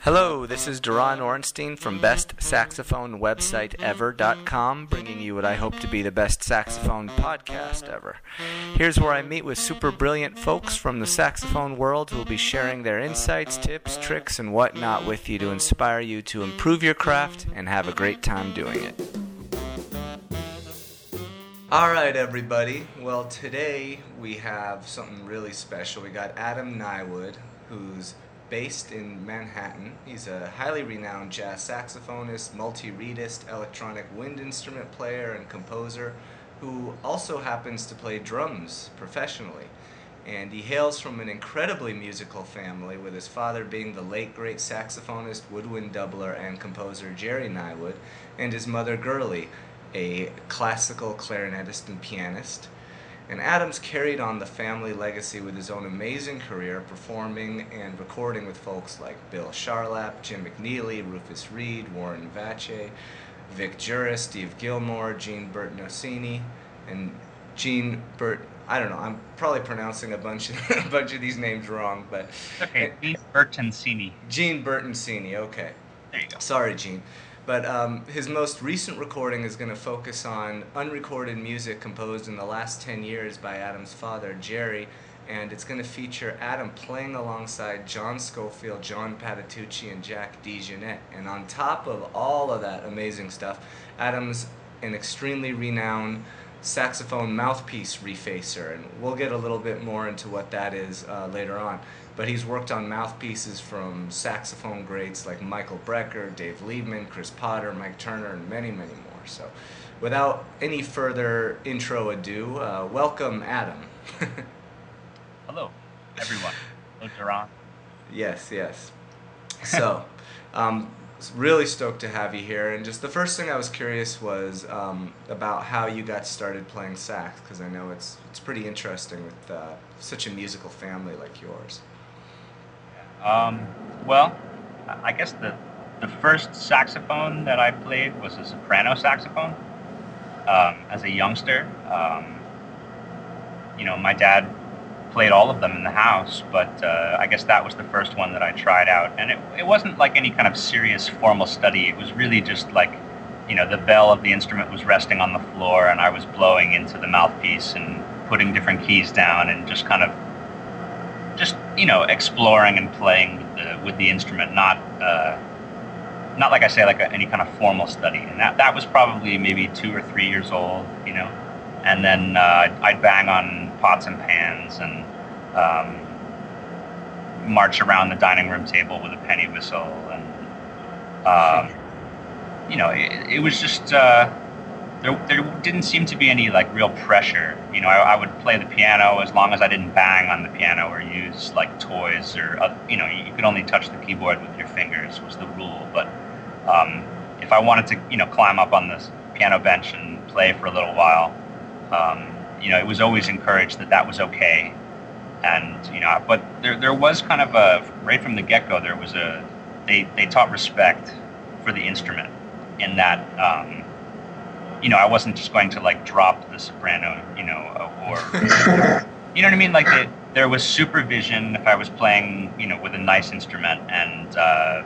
Hello, this is Doron Orenstein from BestSaxophoneWebsiteEver.com, bringing you what I hope to be the best saxophone podcast ever. Here's where I meet with super brilliant folks from the saxophone world who will be sharing their insights, tips, tricks, and whatnot with you to inspire you to improve your craft and have a great time doing it. All right, everybody. Well, today we have something really special. We got Adam Niewood, who's based in Manhattan. He's a highly renowned jazz saxophonist, multi-reedist, electronic wind instrument player, and composer who also happens to play drums professionally. And he hails from an incredibly musical family, with his father being the late great saxophonist, woodwind doubler, and composer Gerry Niewood, and his mother Gurley, a classical clarinetist and pianist. And Adams carried on the family legacy with his own amazing career, performing and recording with folks like Bill Charlap, Jim McNeely, Rufus Reid, Warren Vache, Vic Juris, Steve Gilmore, Gene Bertoncini, and Gene Bert. I don't know. I'm probably pronouncing a bunch of a bunch of these names wrong, but okay. Gene Bertoncini. Gene Bertoncini. Okay. There you go. Sorry, Gene. But um, his most recent recording is going to focus on unrecorded music composed in the last 10 years by Adam's father, Jerry, and it's going to feature Adam playing alongside John Scofield, John Patitucci, and Jack DeJohnette. And on top of all of that amazing stuff, Adam's an extremely renowned saxophone mouthpiece refacer, and we'll get a little bit more into what that is uh, later on but he's worked on mouthpieces from saxophone greats like Michael Brecker, Dave Liebman, Chris Potter, Mike Turner, and many, many more. So, without any further intro ado, uh, welcome, Adam. Hello, everyone. Hello, Doron. Yes, yes. So, um, really stoked to have you here. And just the first thing I was curious was um, about how you got started playing sax, because I know it's it's pretty interesting with uh, such a musical family like yours. Um, well, I guess the the first saxophone that I played was a soprano saxophone. Um, as a youngster, um, you know, my dad played all of them in the house, but uh, I guess that was the first one that I tried out, and it it wasn't like any kind of serious formal study. It was really just like, you know, the bell of the instrument was resting on the floor, and I was blowing into the mouthpiece and putting different keys down, and just kind of you know exploring and playing with the with the instrument, not uh, not like I say like a, any kind of formal study. And that that was probably maybe two or three years old, you know. And then uh, I'd bang on pots and pans and um, march around the dining room table with a penny whistle, and um, you know, it, it was just. Uh, there, there didn't seem to be any like real pressure. You know, I, I, would play the piano as long as I didn't bang on the piano or use like toys or uh, you know, you could only touch the keyboard with your fingers was the rule. But um, if I wanted to, you know, climb up on the piano bench and play for a little while, um, you know, it was always encouraged that that was okay. And you know, but there there was kind of a right from the get go there was a they they taught respect for the instrument in that. Um, you know, I wasn't just going to like drop the soprano, you know, or you know what I mean. Like there was supervision if I was playing, you know, with a nice instrument, and uh,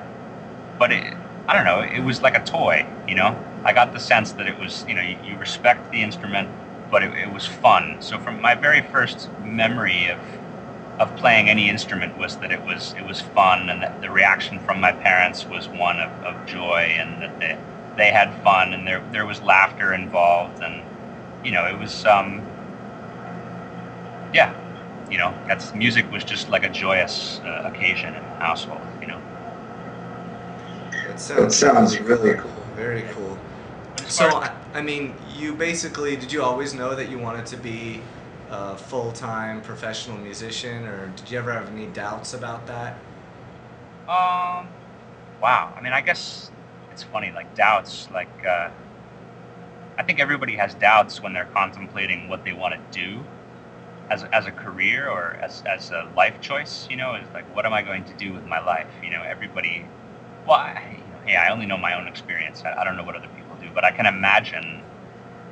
but it, I don't know, it was like a toy, you know. I got the sense that it was, you know, you, you respect the instrument, but it, it was fun. So from my very first memory of of playing any instrument was that it was it was fun, and that the reaction from my parents was one of, of joy, and that they they had fun and there there was laughter involved and you know it was um yeah you know that's music was just like a joyous uh, occasion in the household you know. It sounds, sounds really cool very cool. So I, I mean you basically did you always know that you wanted to be a full-time professional musician or did you ever have any doubts about that? Um wow i mean i guess it's funny, like doubts, like uh, I think everybody has doubts when they're contemplating what they want to do as, as a career or as, as a life choice, you know, it's like, what am I going to do with my life? You know, everybody, well, hey, I only know my own experience. I, I don't know what other people do, but I can imagine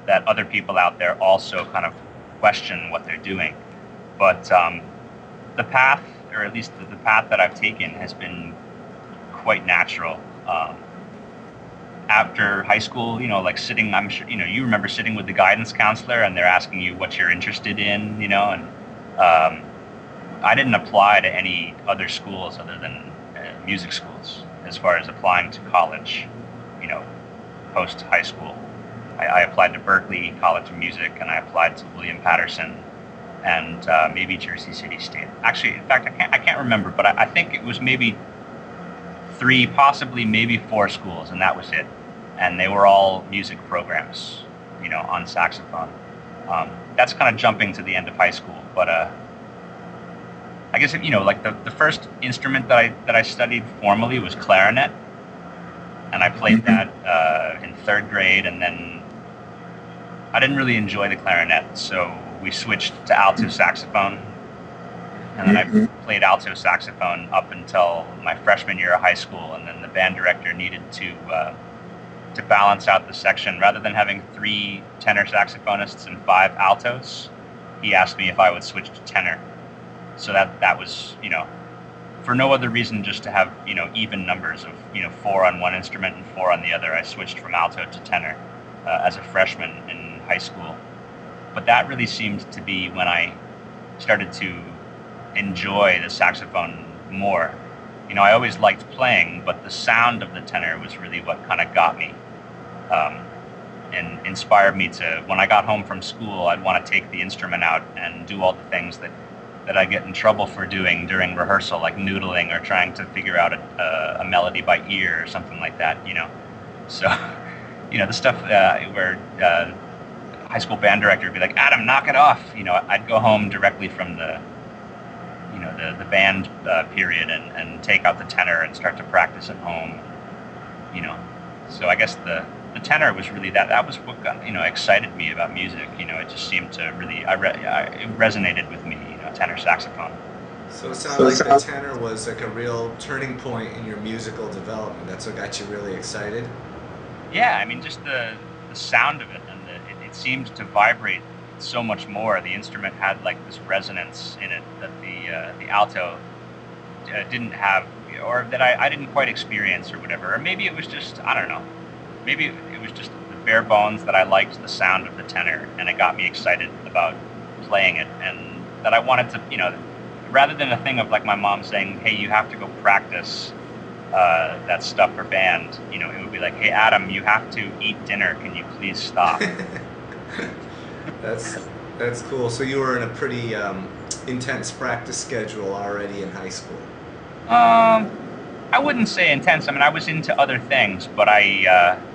that other people out there also kind of question what they're doing. But um, the path, or at least the, the, path that I've taken, has been quite natural. Um, after high school, you know, like sitting, I'm sure, you know, you remember sitting with the guidance counselor and they're asking you what you're interested in, you know, and um, I didn't apply to any other schools other than uh, music schools as far as applying to college, you know, post high school. I, I, applied to Berklee College of Music and I applied to William Paterson and uh, maybe Jersey City State. Actually, in fact, I can't, I can't remember, but I, I think it was maybe three, possibly maybe four schools, and that was it and they were all music programs, you know, on saxophone. Um, that's kind of jumping to the end of high school, but uh, I guess you know, like the, the first instrument that I that I studied formally was clarinet, and I played mm-hmm. that uh, in third grade, and then I didn't really enjoy the clarinet, so we switched to alto saxophone, and then I mm-hmm. played alto saxophone up until my freshman year of high school, and then the band director needed to uh, to balance out the section. Rather than having three tenor saxophonists and five altos, he asked me if I would switch to tenor. So that that was, you know, for no other reason, just to have you know even numbers of you know four on one instrument and four on the other. I switched from alto to tenor uh, as a freshman in high school. But that really seemed to be when I started to enjoy the saxophone more you know, I always liked playing, but the sound of the tenor was really what kind of got me um, and inspired me to, when I got home from school, I'd want to take the instrument out and do all the things that, that I get in trouble for doing during rehearsal, like noodling or trying to figure out a, a, a melody by ear or something like that, you know. So, you know, the stuff uh, where uh, high school band director would be like, Adam, knock it off. You know, I'd go home directly from the you know the the band uh, period and and take out the tenor and start to practice at home. You know, so I guess the the tenor was really that that was what got, you know excited me about music. You know, it just seemed to really I, re- I it resonated with me. You know, tenor saxophone. So it sounds like the tenor was like a real turning point in your musical development. That's what got you really excited. Yeah, I mean, just the the sound of it and the, it, it seemed to vibrate so much more. The instrument had like this resonance in it that the uh, the alto uh, didn't have, or that I, I didn't quite experience, or whatever. Or maybe it was just I don't know. Maybe it was just the bare bones that I liked the sound of the tenor, and it got me excited about playing it, and that I wanted to, you know, rather than a thing of like my mom saying, "Hey, you have to go practice." Uh, that stuff for band, you know, it would be like, "Hey, Adam, you have to eat dinner. Can you please stop?" That's that's cool. So you were in a pretty um, intense practice schedule already in high school. Um, I wouldn't say intense. I mean, I was into other things, but I uh,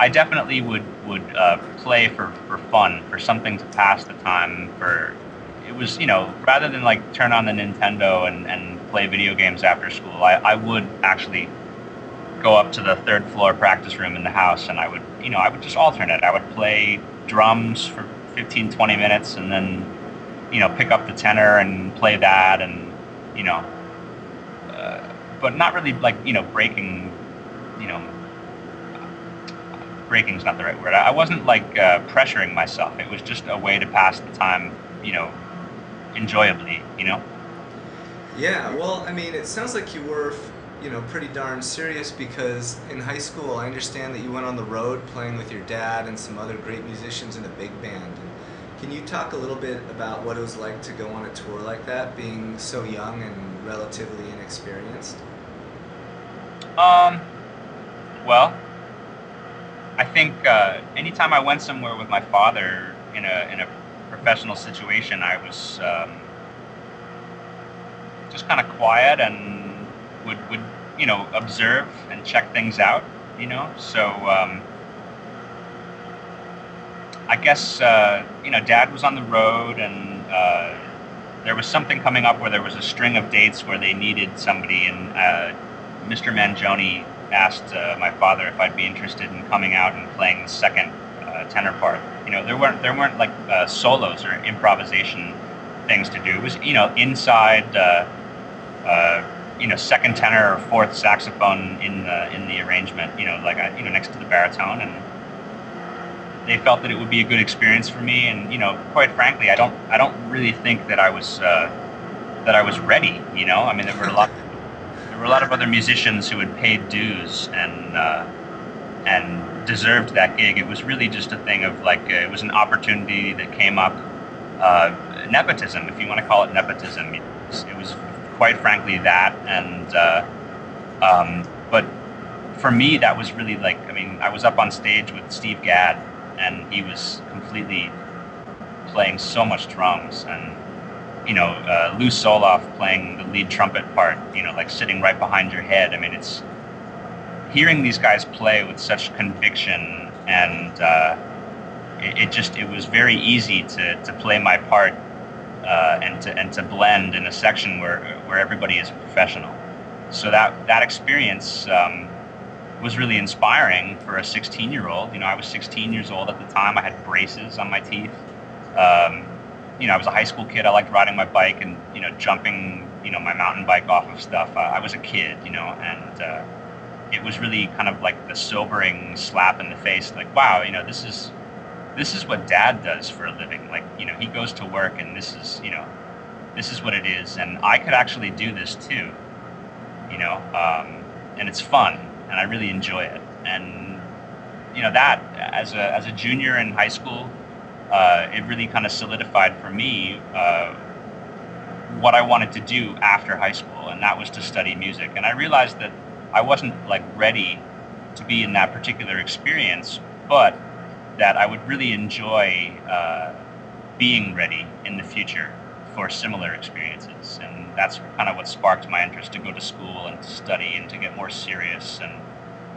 I definitely would would uh, play for, for fun, for something to pass the time. For it was you know rather than like turn on the Nintendo and, and play video games after school, I, I would actually go up to the third floor practice room in the house and I would you know I would just alternate. I would play drums for 15, 20 minutes and then, you know, pick up the tenor and play that and, you know, uh, but not really like, you know, breaking, you know, breaking is not the right word. I wasn't like uh, pressuring myself. It was just a way to pass the time, you know, enjoyably, you know? Yeah, well, I mean, it sounds like you were you know, pretty darn serious because in high school, I understand that you went on the road playing with your dad and some other great musicians in a big band. Can you talk a little bit about what it was like to go on a tour like that, being so young and relatively inexperienced? Um, well, I think uh, anytime I went somewhere with my father in a in a professional situation, I was um, just kind of quiet and would would you know observe and check things out. You know, so um, I guess uh, you know Dad was on the road and. Uh, there was something coming up where there was a string of dates where they needed somebody, and uh, Mr. Mangione asked uh, my father if I'd be interested in coming out and playing the second uh, tenor part. You know, there weren't there weren't like uh, solos or improvisation things to do. It was you know inside uh, uh, you know second tenor or fourth saxophone in the in the arrangement. You know, like you know next to the baritone, and they felt that it would be a good experience for me, and you know, quite frankly, I don't I don't really think that I was uh, that I was ready. You know, I mean, there were a lot were a lot of other musicians who had paid dues and uh, and deserved that gig. It was really just a thing of like uh, it was an opportunity that came up. Uh, nepotism, if you want to call it nepotism, it was, it was quite frankly that, and uh, um, but for me, that was really like, I mean, I was up on stage with Steve Gadd, and he was completely playing so much drums, and you know, uh, Lew Soloff playing the lead trumpet part, you know, like sitting right behind your head. I mean, it's hearing these guys play with such conviction, and uh, it, it, just it was very easy to to play my part uh, and to and to blend in a section where where everybody is a professional. So that that experience. Um, was really inspiring for a 16 year old. You know, I was 16 years old at the time. I had braces on my teeth. Um, you know, I was a high school kid. I liked riding my bike and you know jumping, you know, my mountain bike off of stuff. Uh, I was a kid, you know, and uh, it was really kind of like the sobering slap in the face. Like, wow, you know, this is this is what Dad does for a living. Like, you know, he goes to work, and this is, you know, this is what it is, and I could actually do this too. You know, um, and it's fun and I really enjoy it. And you know that as a as a junior in high school, uh, it really kind of solidified for me uh, what I wanted to do after high school, and that was to study music. And I realized that I wasn't like ready to be in that particular experience, but that I would really enjoy uh, being ready in the future for similar experiences. And that's kind of what sparked my interest to go to school and to study and to get more serious and,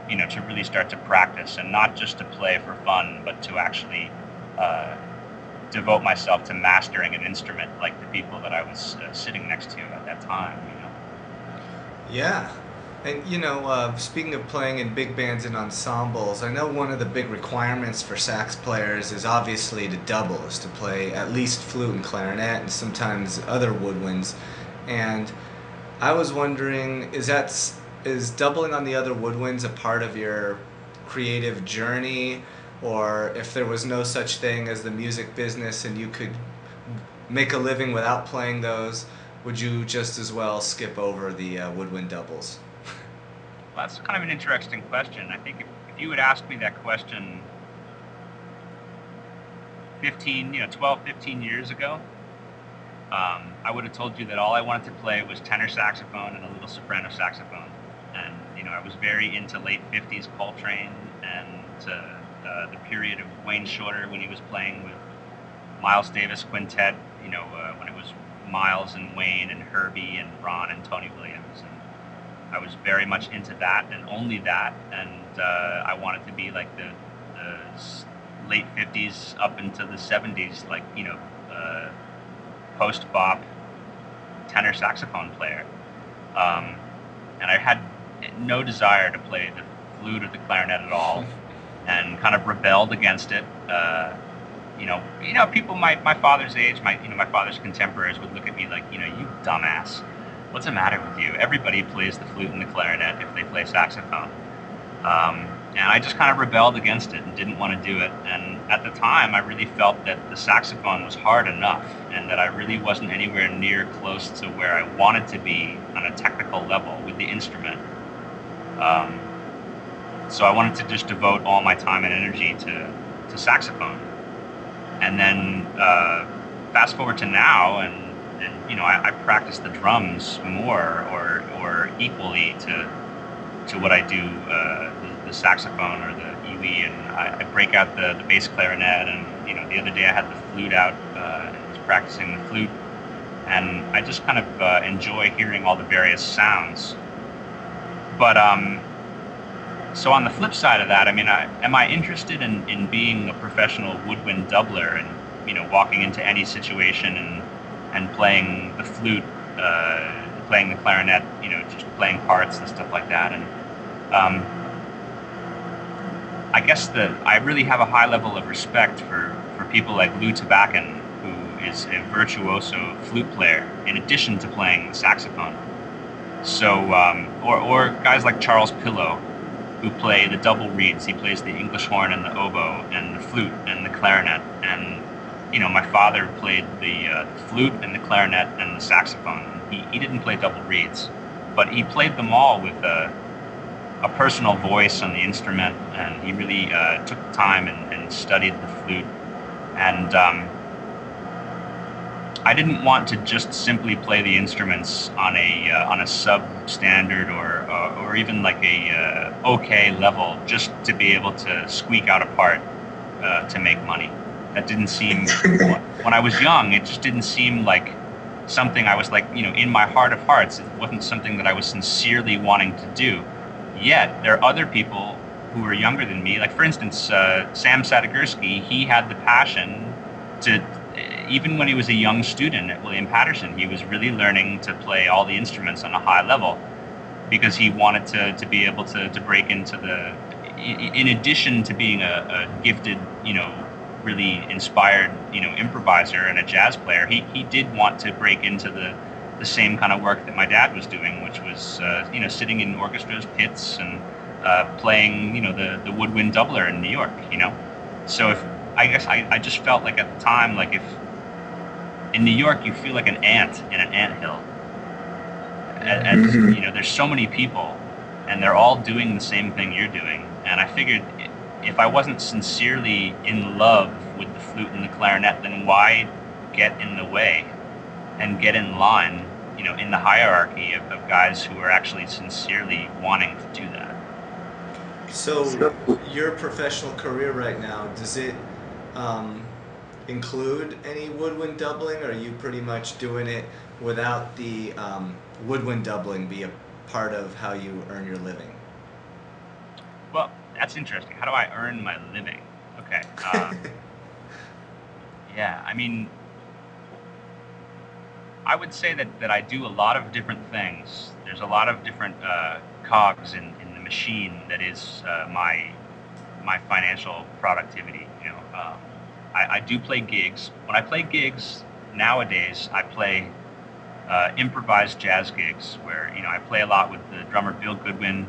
you know, to really start to practice and not just to play for fun, but to actually uh, devote myself to mastering an instrument like the people that I was uh, sitting next to at that time, you know. Yeah, and you know, uh, speaking of playing in big bands and ensembles, I know one of the big requirements for sax players is obviously to double, is to play at least flute and clarinet, and sometimes other woodwinds. And I was wondering, is that is doubling on the other woodwinds a part of your creative journey, or if there was no such thing as the music business and you could make a living without playing those, would you just as well skip over the uh, woodwind doubles? Well, that's kind of an interesting question. I think if, if you had asked me that question 15, you know, 12, 15 years ago, um, I would have told you that all I wanted to play was tenor saxophone and a little soprano saxophone. And, you know, I was very into late 50s Coltrane and uh, uh, the period of Wayne Shorter when he was playing with Miles Davis Quintet, you know, uh, when it was Miles and Wayne and Herbie and Ron and Tony Williams. And I was very much into that and only that, and uh, I wanted to be like the, the late '50s up into the '70s, like you know, uh, post bop tenor saxophone player. Um, and I had no desire to play the flute or the clarinet at all, and kind of rebelled against it. Uh, you know, you know, people my, my father's age, my you know, my father's contemporaries would look at me like, you know, you dumbass what's the matter with you? Everybody plays the flute and the clarinet if they play saxophone. Um, and I just kind of rebelled against it and didn't want to do it. And at the time, I really felt that the saxophone was hard enough and that I really wasn't anywhere near close to where I wanted to be on a technical level with the instrument. Um, so I wanted to just devote all my time and energy to, to saxophone. And then uh, fast forward to now, and and you know I, I, practice the drums more or or equally to to what I do uh, the, the, saxophone or the EWI, and I, I, break out the, the bass clarinet. And you know the other day I had the flute out uh, and was practicing the flute, and I just kind of uh, enjoy hearing all the various sounds. But um, so on the flip side of that, I mean, I, am I interested in, in being a professional woodwind doubler and you know walking into any situation and and playing the flute, uh, playing the clarinet, you know, just playing parts and stuff like that. And um, I guess that I really have a high level of respect for, for people like Lew Tabackin, who is a virtuoso flute player in addition to playing the saxophone. So, um, or, or guys like Charles Pillow, who play the double reeds. He plays the English horn and the oboe and the flute and the clarinet. And you know, my father played the uh, flute and the clarinet and the saxophone. He, he didn't play double reeds, but he played them all with a, a personal voice on the instrument, and he really uh, took time and, and, studied the flute. And um, I didn't want to just simply play the instruments on a uh, on a substandard or uh, or even like a uh, okay level, just to be able to squeak out a part uh, to make money. That didn't seem when I was young. It just didn't seem like something I was like you know in my heart of hearts. It wasn't something that I was sincerely wanting to do. Yet there are other people who were younger than me. Like for instance, uh, Sam Sadigursky. He had the passion to even when he was a young student at William Paterson, he was really learning to play all the instruments on a high level because he wanted to, to be able to, to break into the, in addition to being a, a gifted, you know, really inspired, you know, improviser and a jazz player, he, he did want to break into the, the same kind of work that my dad was doing, which was, uh, you know, sitting in orchestras, pits, and uh, playing, you know, the, the woodwind doubler in New York, you know. So if I guess I, I just felt like at the time, like if in New York, you feel like an ant in an ant hill. And, and mm-hmm. you know, there's so many people, and they're all doing the same thing you're doing. And I figured, if I wasn't sincerely in love with the flute and the clarinet, then why get in the way and get in line? You know, in the hierarchy of, of guys who are actually sincerely wanting to do that. So, your professional career right now does it? Um, include any woodwind doubling, or are you pretty much doing it without the um, woodwind doubling be a part of how you earn your living? Well, that's interesting. How do I earn my living? Okay. Uh, yeah, I mean, I would say that, that I do a lot of different things. There's a lot of different uh, cogs in, in the machine that is uh, my my financial productivity. You know, um, I, I do play gigs. When I play gigs nowadays, I play uh, improvised jazz gigs where you know I play a lot with the drummer Bill Goodwin.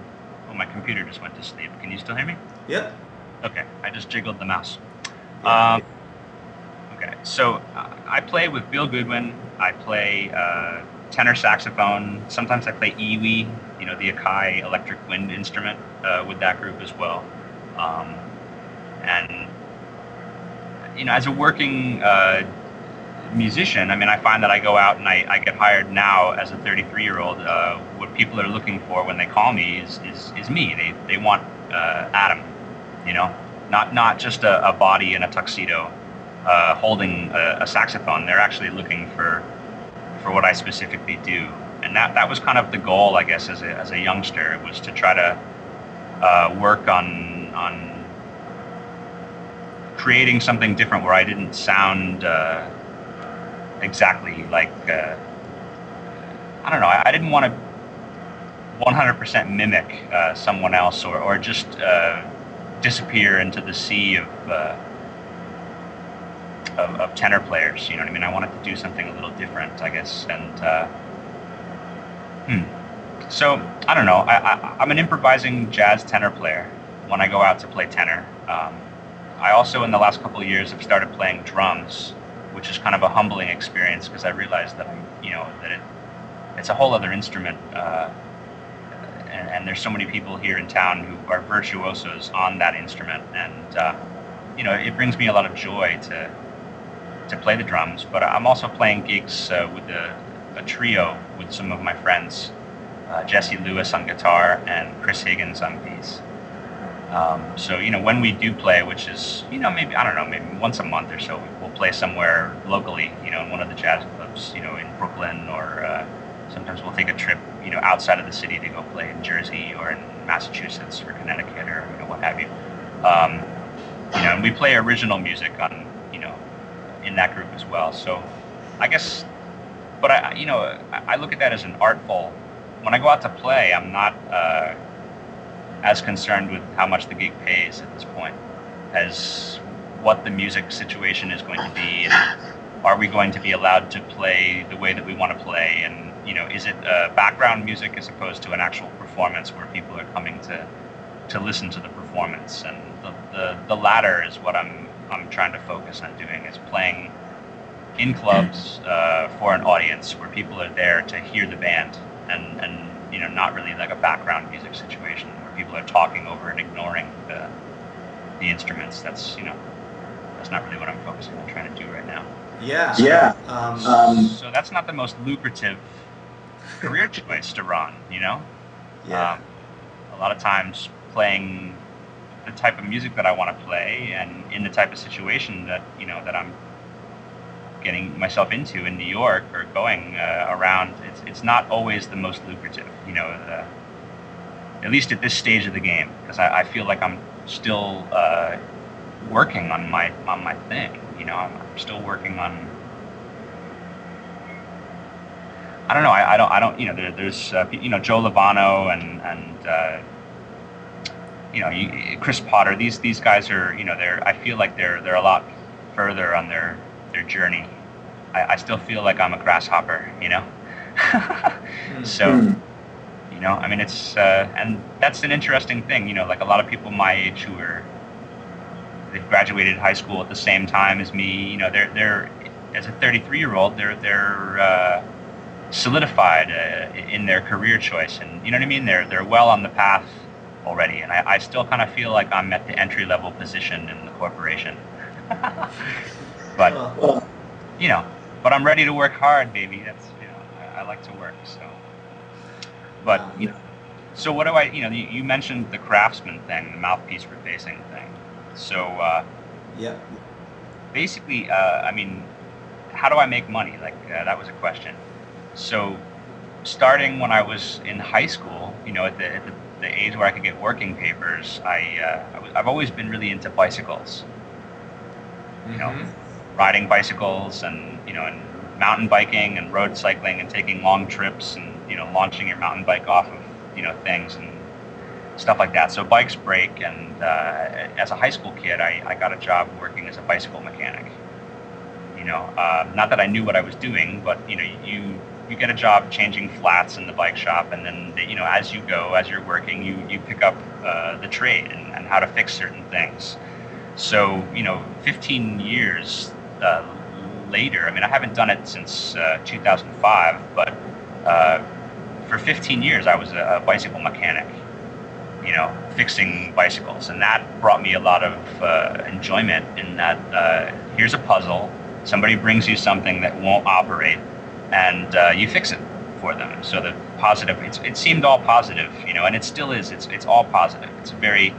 Oh, my computer just went to sleep. Can you still hear me? Yep. Okay, I just jiggled the mouse. Um, okay, so uh, I play with Bill Goodwin. I play uh, tenor saxophone. Sometimes I play EWI, you know, the Akai electric wind instrument, uh, with that group as well. Um, and you know, as a working uh, musician, I mean, I find that I go out and I, I get hired now as a 33 year old. Uh, what people are looking for when they call me is, is, is me. They, they want uh, Adam, you know, not, not just a, a body in a tuxedo uh, holding a, a, saxophone. They're actually looking for, for what I specifically do. And that, that was kind of the goal, I guess, as a, as a youngster, was to try to uh, work on, on creating something different where I didn't sound uh, exactly like uh, I don't know. I, didn't want to 100% mimic uh, someone else or or just uh, disappear into the sea of, uh, of, of tenor players. You know what I mean? I wanted to do something a little different, I guess. And uh, hmm. So I don't know. I, I, am an improvising jazz tenor player when I go out to play tenor. Um, I also, in the last couple of years, have started playing drums, which is kind of a humbling experience because I realized that, you know, that it, it's a whole other instrument. Uh, and, and, there's so many people here in town who are virtuosos on that instrument. And, uh, you know, it brings me a lot of joy to, to play the drums. But I'm also playing gigs uh, with a, a, trio with some of my friends. Uh, Jesse Lewis on guitar and Chris Higgins on bass. Um, so you know when we do play, which is you know maybe I don't know maybe once a month or so, we'll play somewhere locally. You know in one of the jazz clubs, you know in Brooklyn, or uh, sometimes we'll take a trip you know outside of the city to go play in Jersey or in Massachusetts or Connecticut or you know what have you. Um, you know and we play original music on you know in that group as well. So I guess, but I you know I look at that as an artful. When I go out to play, I'm not. Uh, as concerned with how much the gig pays at this point as what the music situation is going to be are we going to be allowed to play the way that we want to play? And you know is it uh, background music as opposed to an actual performance where people are coming to to listen to the performance, and the, the, the latter is what I'm I'm trying to focus on doing is playing in clubs uh, for an audience where people are there to hear the band and and you know not really like a background music situation people are talking over and ignoring the the instruments. That's you know that's not really what I'm focusing on trying to do right now. Yeah. Yeah. Um, Um, So that's not the most lucrative career choice to run, you know. yeah. Um, a lot of times playing the type of music that I want to play and in the type of situation that you know that I'm getting myself into in New York or going uh, around, it's it's not always the most lucrative, you know. Uh, at least at this stage of the game, because I, I feel like I'm still uh, working on my on my thing. You know, I'm, I'm still working on I don't know. I, I don't. I don't. You know, there, there's uh, you know Joe Lovano and and uh, you know you, Chris Potter. These these guys are you know they're. I feel like they're they're a lot further on their their journey. I, I still feel like I'm a grasshopper. You know. so Hmm. You know, I mean, it's uh, and that's an interesting thing. You know, like a lot of people my age who are they've graduated high school at the same time as me. You know, they're they're as a 33 year old, they're they're uh, solidified uh, in their career choice, and you know what I mean. They're they're well on the path already, and I, I still kind of feel like I'm at the entry level position in the corporation. but you know, but I'm ready to work hard, baby. That's you know, I, I like to work. So, but you know, so what do I? You know, you, you mentioned the craftsman thing, the mouthpiece refacing thing. So uh, yeah. basically, uh, I mean, how do I make money? Like uh, that was a question. So, starting when I was in high school, you know, at the, at the, the age where I could get working papers, I, uh, I was, I've always been really into bicycles. You know, Mhm. riding bicycles and you know and mountain biking and road cycling and taking long trips and you know launching your mountain bike off of you know things and stuff like that. So bikes break and uh, as a high school kid I, I got a job working as a bicycle mechanic. You know uh, not that i knew what i was doing but you know you you get a job changing flats in the bike shop and then you know as you go as you're working you you pick up uh, the trade and, and how to fix certain things. So, you know, 15 years uh, later, I mean, I haven't done it since uh, 2005, but uh, for 15 years, I was a, bicycle mechanic, you know, fixing bicycles. And that brought me a lot of uh, enjoyment in that uh, here's a puzzle, somebody brings you something that won't operate, and uh, you fix it for them. So the positive, it seemed all positive, you know, and it still is. It's, it's all positive. It's a very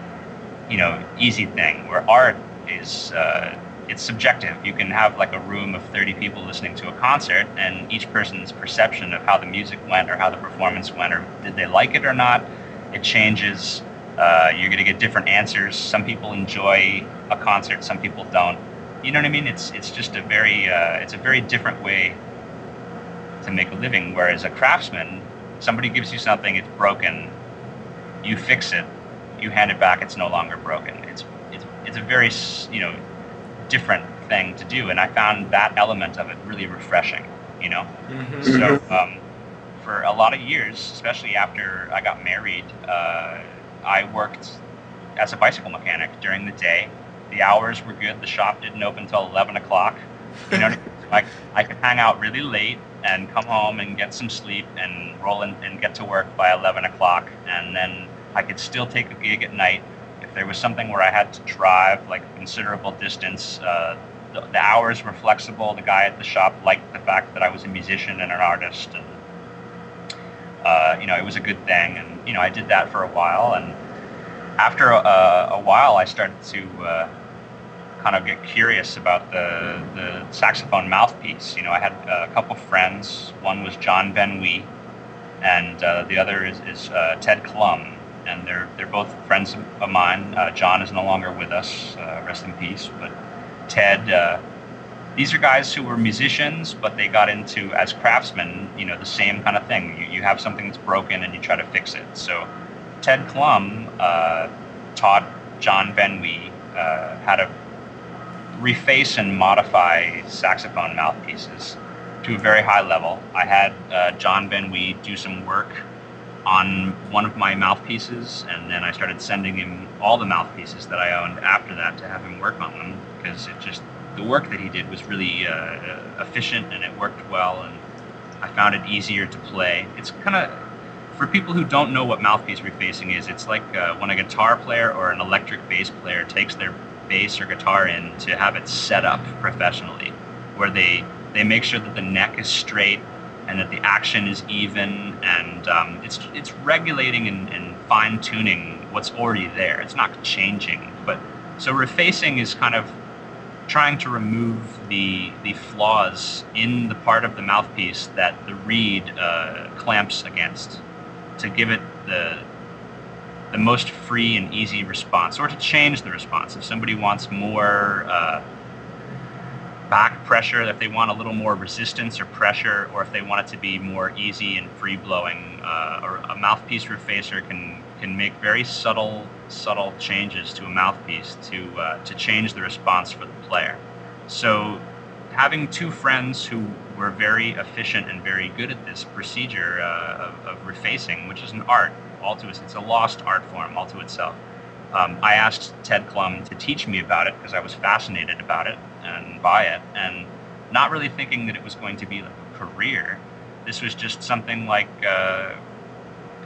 you know easy thing where art is uh, it's subjective. You can have like a room of 30 people listening to a concert and each person's perception of how the music went or how the performance went or did they like it or not it changes uh, you're going to get different answers. Some people enjoy a concert some people don't. You know what i mean? It's it's just a very uh, it's a very different way to make a living whereas a craftsman somebody gives you something it's broken you fix it you hand it back, it's no longer broken. It's it's it's a very you know different thing to do, and I found that element of it really refreshing. You know, Mhm. so um, for a lot of years, especially after I got married, uh, I worked as a bicycle mechanic during the day. The hours were good. The shop didn't open until eleven o'clock. You know, like I could hang out really late and come home and get some sleep and roll in and get to work by eleven o'clock, and then I could still take a gig at night. There was something where I had to drive like considerable distance, uh, the, the hours were flexible. The guy at the shop liked the fact that I was a musician and an artist, and uh, you know it was a good thing. And you know I did that for a while, and after a, a while, I started to uh, kind of get curious about the the saxophone mouthpiece. You know, I had a couple friends. One was John Benwee, and uh, the other is, is uh, Ted Klum, and they're they're both friends of mine. Uh, John is no longer with us, uh, rest in peace. But Ted, uh, these are guys who were musicians, but they got into as craftsmen. You know, the same kind of thing. You, you have something that's broken and you try to fix it. So Ted Klum uh, taught John Benwee uh, how to reface and modify saxophone mouthpieces to a very high level. I had uh, John Benwee do some work on one of my mouthpieces, and then I started sending him all the mouthpieces that I owned after that to have him work on them because it just the work that he did was really uh, efficient and it worked well, and I found it easier to play. It's kind of for people who don't know what mouthpiece refacing is, it's like uh, when a guitar player or an electric bass player takes their bass or guitar in to have it set up professionally, where they they make sure that the neck is straight and that the action is even, and um, it's it's regulating and, and fine tuning what's already there. It's not changing, but so refacing is kind of trying to remove the the flaws in the part of the mouthpiece that the reed uh, clamps against to give it the the most free and easy response, or to change the response. If somebody wants more uh, back pressure, if they want a little more resistance or pressure, or if they want it to be more easy and free blowing, uh, or a mouthpiece refacer can can make very subtle subtle changes to a mouthpiece to uh, to change the response for the player. So having two friends who were very efficient and very good at this procedure uh, of, of, refacing, which is an art all to it's a lost art form all to itself. Um, I asked Ted Klum to teach me about it because I was fascinated about it and buy it, and not really thinking that it was going to be like a career. This was just something like uh,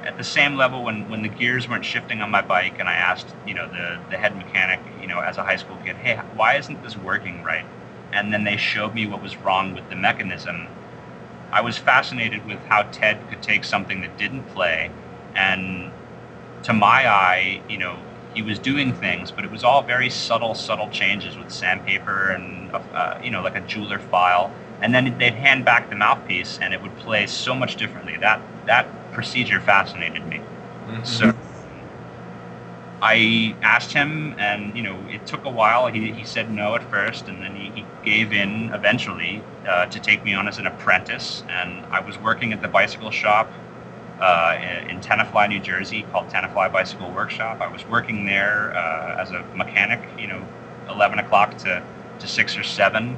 at the same level when, when the gears weren't shifting on my bike, and I asked you know the the head mechanic you know as a high school kid, hey, why isn't this working right? and then they showed me what was wrong with the mechanism. I was fascinated with how Ted could take something that didn't play, and to my eye, you know, he was doing things, but it was all very subtle, subtle changes with sandpaper and uh, you know, like a jeweler file. And then they'd hand back the mouthpiece, and it would play so much differently. That that procedure fascinated me. Mm-hmm. So I asked him, and you know, it took a while. He, he said no at first, and then he, he gave in eventually uh, to take me on as an apprentice. And I was working at the bicycle shop uh, in Tenafly, New Jersey, called Tenafly Bicycle Workshop. I was working there uh, as a mechanic, you know, 11 o'clock to, to 6 or 7.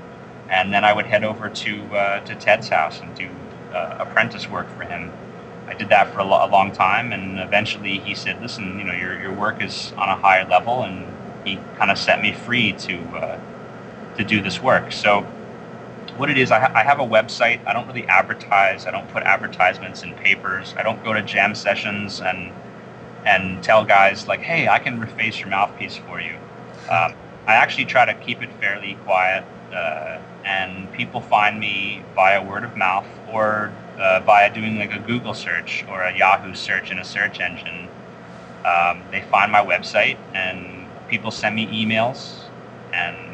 And then I would head over to, uh, to Ted's house and do uh, apprentice work for him I did that for a, lo- a, long time, and eventually he said, "Listen, you know, your your work is on a higher level," and he kind of set me free to uh, to do this work. So, what it is, I, ha- I have a website. I don't really advertise. I don't put advertisements in papers. I don't go to jam sessions and and tell guys like, "Hey, I can reface your mouthpiece for you." Um, I actually try to keep it fairly quiet, uh, and people find me via word of mouth or uh, by doing like a Google search or a Yahoo search in a search engine. Um, they find my website and people send me emails and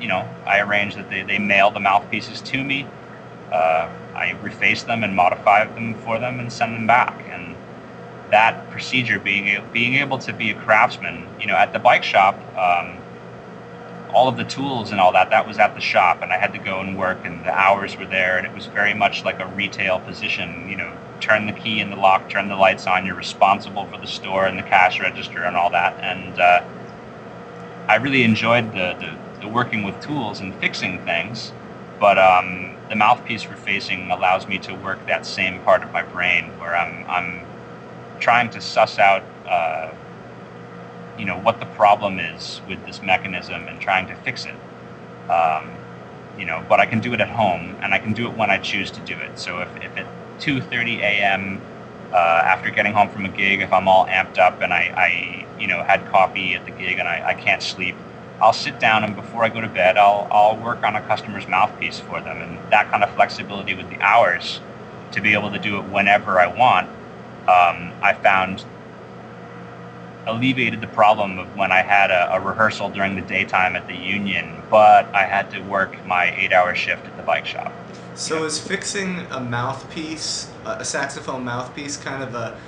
you know I arrange that they, they mail the mouthpieces to me. Uh, I reface them and modify them for them and send them back. And that procedure, being being able to be a craftsman, you know, at the bike shop, um, all of the tools and all that that was at the shop and i had to go and work and the hours were there and it was very much like a retail position you know turn the key in the lock turn the lights on you're responsible for the store and the cash register and all that and uh, i really enjoyed the, the, working with tools and fixing things but um, the mouthpiece refacing allows me to work that same part of my brain where i'm, I'm trying to suss out uh, you know what the problem is with this mechanism and trying to fix it. Um, you know, but I can do it at home and I can do it when I choose to do it. So if, if at 2:30 a.m. Uh, after getting home from a gig, if I'm all amped up and I, I you know had coffee at the gig and I, I can't sleep, I'll sit down and before I go to bed, I'll I'll work on a customer's mouthpiece for them and that kind of flexibility with the hours to be able to do it whenever I want. Um, I found alleviated the problem of when I had a, a, rehearsal during the daytime at the union, but I had to work my eight-hour shift at the bike shop. So yeah. is fixing a mouthpiece, a saxophone mouthpiece, kind of a,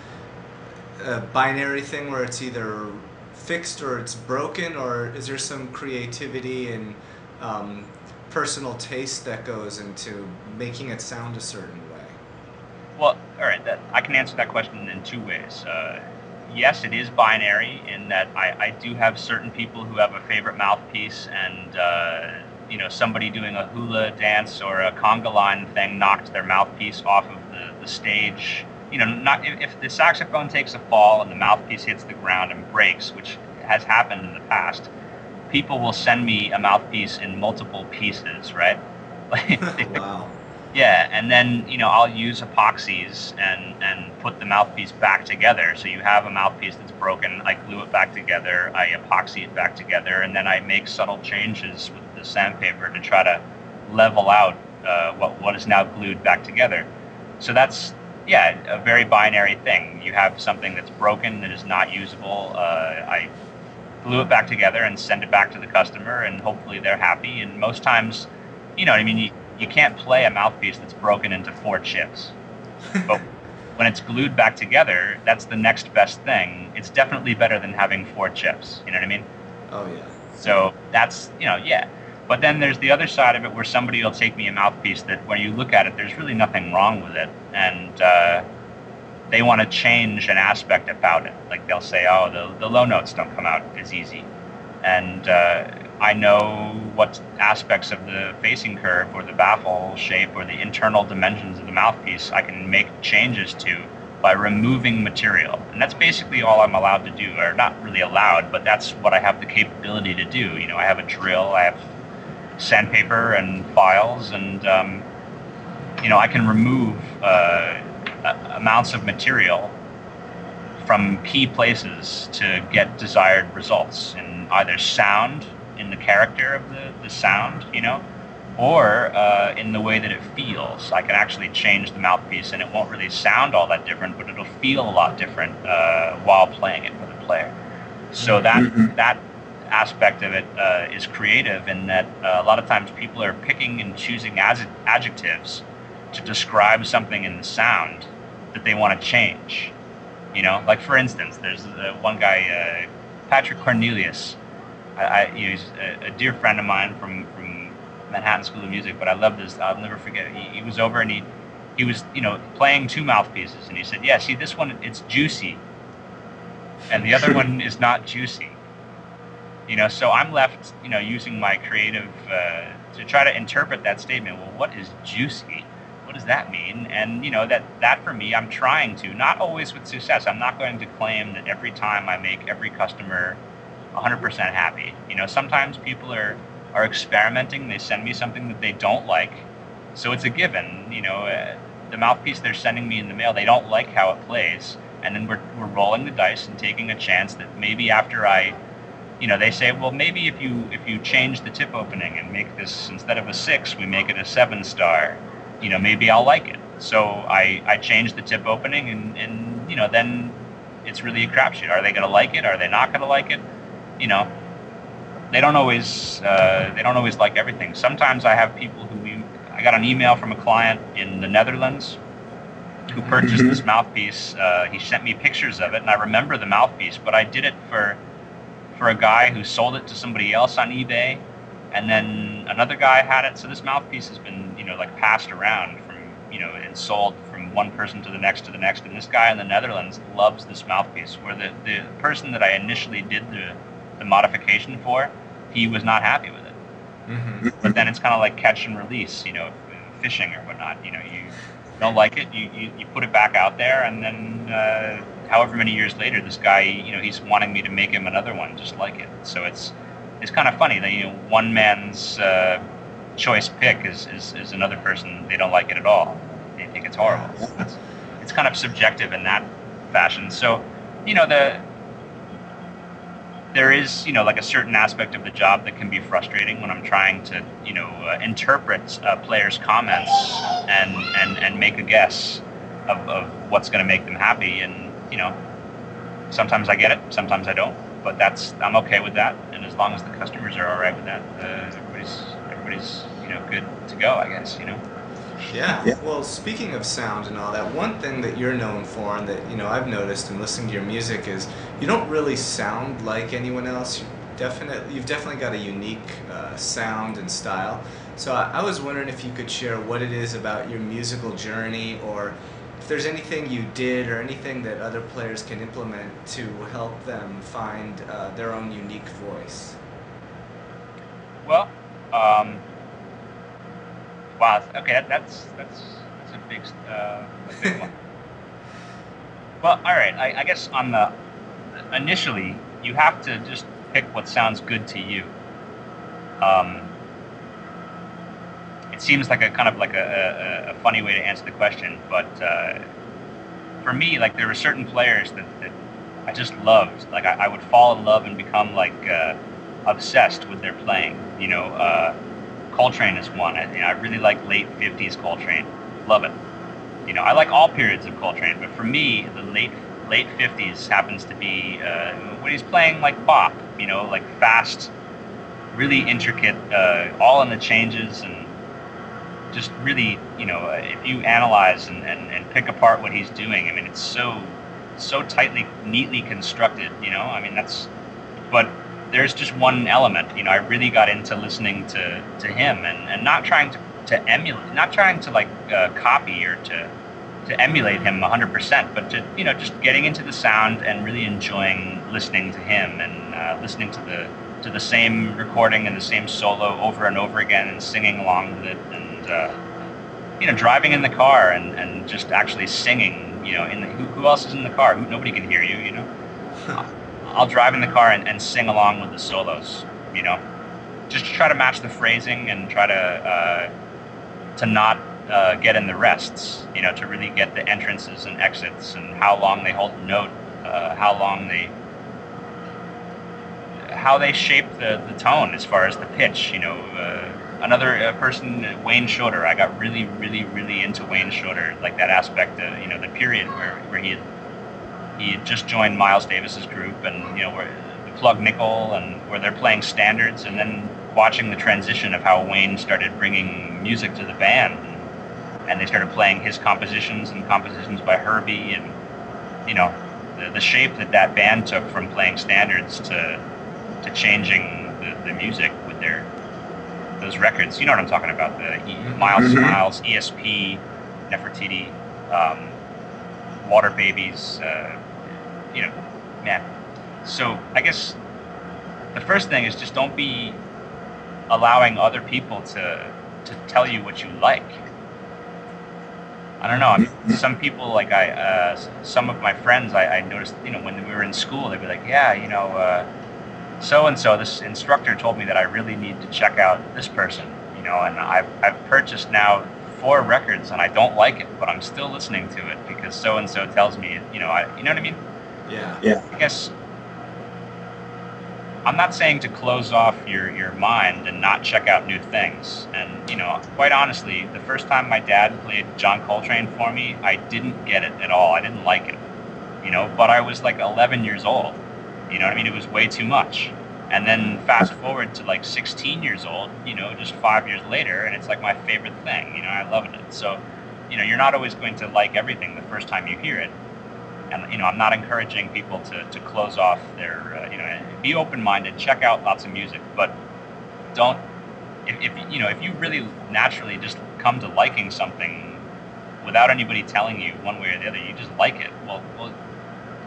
a binary thing where it's either fixed or it's broken, or is there some creativity and um, personal taste that goes into making it sound a certain way? Well, all right, that, I can answer that question in two ways. Uh, yes, it is binary in that I, I do have certain people who have a favorite mouthpiece, and uh, you know somebody doing a hula dance or a conga line thing knocked their mouthpiece off of the, the stage you know, not if, if the saxophone takes a fall and the mouthpiece hits the ground and breaks, which has happened in the past, people will send me a mouthpiece in multiple pieces, right? wow. Yeah, and then you know I'll use epoxies and and put the mouthpiece back together. So you have a mouthpiece that's broken. I glue it back together. I epoxy it back together, and then I make subtle changes with the sandpaper to try to level out uh, what what is now glued back together. So that's yeah a very binary thing. You have something that's broken that is not usable. Uh, I glue it back together and send it back to the customer, and hopefully they're happy. And most times, you know, I mean. You, you can't play a mouthpiece that's broken into four chips. but when it's glued back together, that's the next best thing. It's definitely better than having four chips. You know what I mean? Oh yeah. So that's you know yeah. But then there's the other side of it where somebody will take me a mouthpiece that when you look at it, there's really nothing wrong with it, and uh, they want to change an aspect about it. Like they'll say, oh, the, the low notes don't come out as easy, and uh, I know what aspects of the facing curve or the baffle shape or the internal dimensions of the mouthpiece I can make changes to by removing material. And that's basically all I'm allowed to do, or not really allowed, but that's what I have the capability to do. You know, I have a drill, I have sandpaper and files, and, um, you know, I can remove uh, amounts of material from key places to get desired results in either sound in the character of the, the sound, you know, or uh, in the way that it feels. I can actually change the mouthpiece and it won't really sound all that different, but it'll feel a lot different uh, while playing it for the player. So that mm-hmm. that aspect of it uh, is creative in that uh, a lot of times people are picking and choosing as adjectives to describe something in the sound that they want to change. You know, like for instance, there's uh, one guy, uh, Patrick Cornelius I, I he's a, a, dear friend of mine from, from Manhattan School of Music, but I love this. I'll never forget. He, he was over and he he was you know playing two mouthpieces, and he said, "Yeah, see this one, it's juicy, and the other one is not juicy." You know, so I'm left you know using my creative uh, to try to interpret that statement. Well, what is juicy? What does that mean? And you know that that for me, I'm trying to not always with success. I'm not going to claim that every time I make every customer 100% happy. You know, sometimes people are are experimenting. They send me something that they don't like, so it's a given. You know, uh, the mouthpiece they're sending me in the mail, they don't like how it plays, and then we're we're rolling the dice and taking a chance that maybe after I, you know, they say, well, maybe if you if you change the tip opening and make this instead of a six, we make it a seven star. You know, maybe I'll like it. So I I change the tip opening, and and you know then it's really a crapshoot. Are they going to like it? Are they not going to like it? you know, they don't always uh, they don't always like everything. Sometimes I have people who we, I got an email from a client in the Netherlands who purchased mm-hmm. this mouthpiece. Uh, he sent me pictures of it, and I remember the mouthpiece, but I did it for for a guy who sold it to somebody else on eBay, and then another guy had it. So this mouthpiece has been you know like passed around from you know and sold from one person to the next to the next. And this guy in the Netherlands loves this mouthpiece. Where the the person that I initially did the the modification for, he was not happy with it. Mm-hmm. But then it's kind of like catch and release, you know, fishing or whatnot. You know, you don't like it, you, you, you put it back out there, and then uh, however many years later, this guy, you know, he's wanting me to make him another one just like it. So it's it's kind of funny that you know one man's uh, choice pick is, is, is another person they don't like it at all. They think it's horrible. It's, it's kind of subjective in that fashion. So, you know, the there is, you know, like a certain aspect of the job that can be frustrating when I'm trying to, you know, uh, interpret uh, players' comments and, and, and make a guess of, of what's going to make them happy. And, you know, sometimes I get it, sometimes I don't, but that's, I'm okay with that. And as long as the customers are all right with that, uh, everybody's, everybody's, you know, good to go, I guess, you know. Yeah. yeah. Well, speaking of sound and all that, one thing that you're known for, and that you know I've noticed in listening to your music, is you don't really sound like anyone else. You definitely, you've definitely got a unique uh, sound and style. So I, I was wondering if you could share what it is about your musical journey, or if there's anything you did or anything that other players can implement to help them find uh, their own unique voice. Well. Um Wow. Okay, that, that's that's that's a big uh, a big one. Well, all right. I, I guess on the initially, you have to just pick what sounds good to you. Um, it seems like a kind of like a, a, a funny way to answer the question, but uh, for me, like there were certain players that, that I just loved. Like I, I, would fall in love and become like uh, obsessed with their playing. You know, uh, Coltrane is one. I, you know, I really like late '50s Coltrane. Love it. You know, I like all periods of Coltrane, but for me, the late late 50s happens to be uh, when he's playing like bop, you know, like fast, really intricate, uh, all in the changes and just really, you know, uh, if you analyze and, and, and pick apart what he's doing, I mean, it's so, so tightly, neatly constructed, you know, I mean, that's, but there's just one element, you know, I really got into listening to, to him and, and not trying to, to emulate, not trying to like uh, copy or to, to emulate him 100%, but to you know just getting into the sound and really enjoying listening to him and uh, listening to the to the same recording and the same solo over and over again and singing along with it and uh, you know driving in the car and, and just actually singing you know in the, who, who else is in the car who, nobody can hear you you know I'll drive in the car and, and sing along with the solos you know just to try to match the phrasing and try to uh, to not uh, get in the rests, you know, to really get the entrances and exits and how long they hold the note, uh, how long they, how they shape the, the tone as far as the pitch, you know. Uh, another uh, person, Wayne Shorter, I got really, really, really into Wayne Shorter, like that aspect of, you know, the period where, where he had, he had just joined Miles Davis's group and, you know, where the Plug Nickel and where they're playing standards and then watching the transition of how Wayne started bringing music to the band. And they started playing his compositions and compositions by Herbie, and you know, the, the shape that that band took from playing standards to to changing the, the music with their those records. You know what I'm talking about? The Miles mm-hmm. Smiles, ESP, Nefertiti, um, Water Babies. Uh, you know, man. So I guess the first thing is just don't be allowing other people to to tell you what you like. I don't know. I mean, some people, like I, uh, some of my friends, I, I, noticed, you know, when we were in school, they'd be like, yeah, you know, so and so, this instructor told me that I really need to check out this person, you know, and I've, I've purchased now four records and I don't like it, but I'm still listening to it because so and so tells me, you know, I, you know what I mean? Yeah. Yeah. I guess I'm not saying to close off your, your mind and not check out new things. And, you know, quite honestly, the first time my dad played John Coltrane for me, I didn't get it at all. I didn't like it, you know, but I was like 11 years old. You know what I mean? It was way too much. And then fast forward to like 16 years old, you know, just five years later, and it's like my favorite thing. You know, I loved it. So, you know, you're not always going to like everything the first time you hear it and you know, I'm not encouraging people to, to close off their, uh, you know, be open minded, check out lots of music, but don't, if, if, you know, if you really naturally just come to liking something without anybody telling you one way or the other, you just like it. Well, well,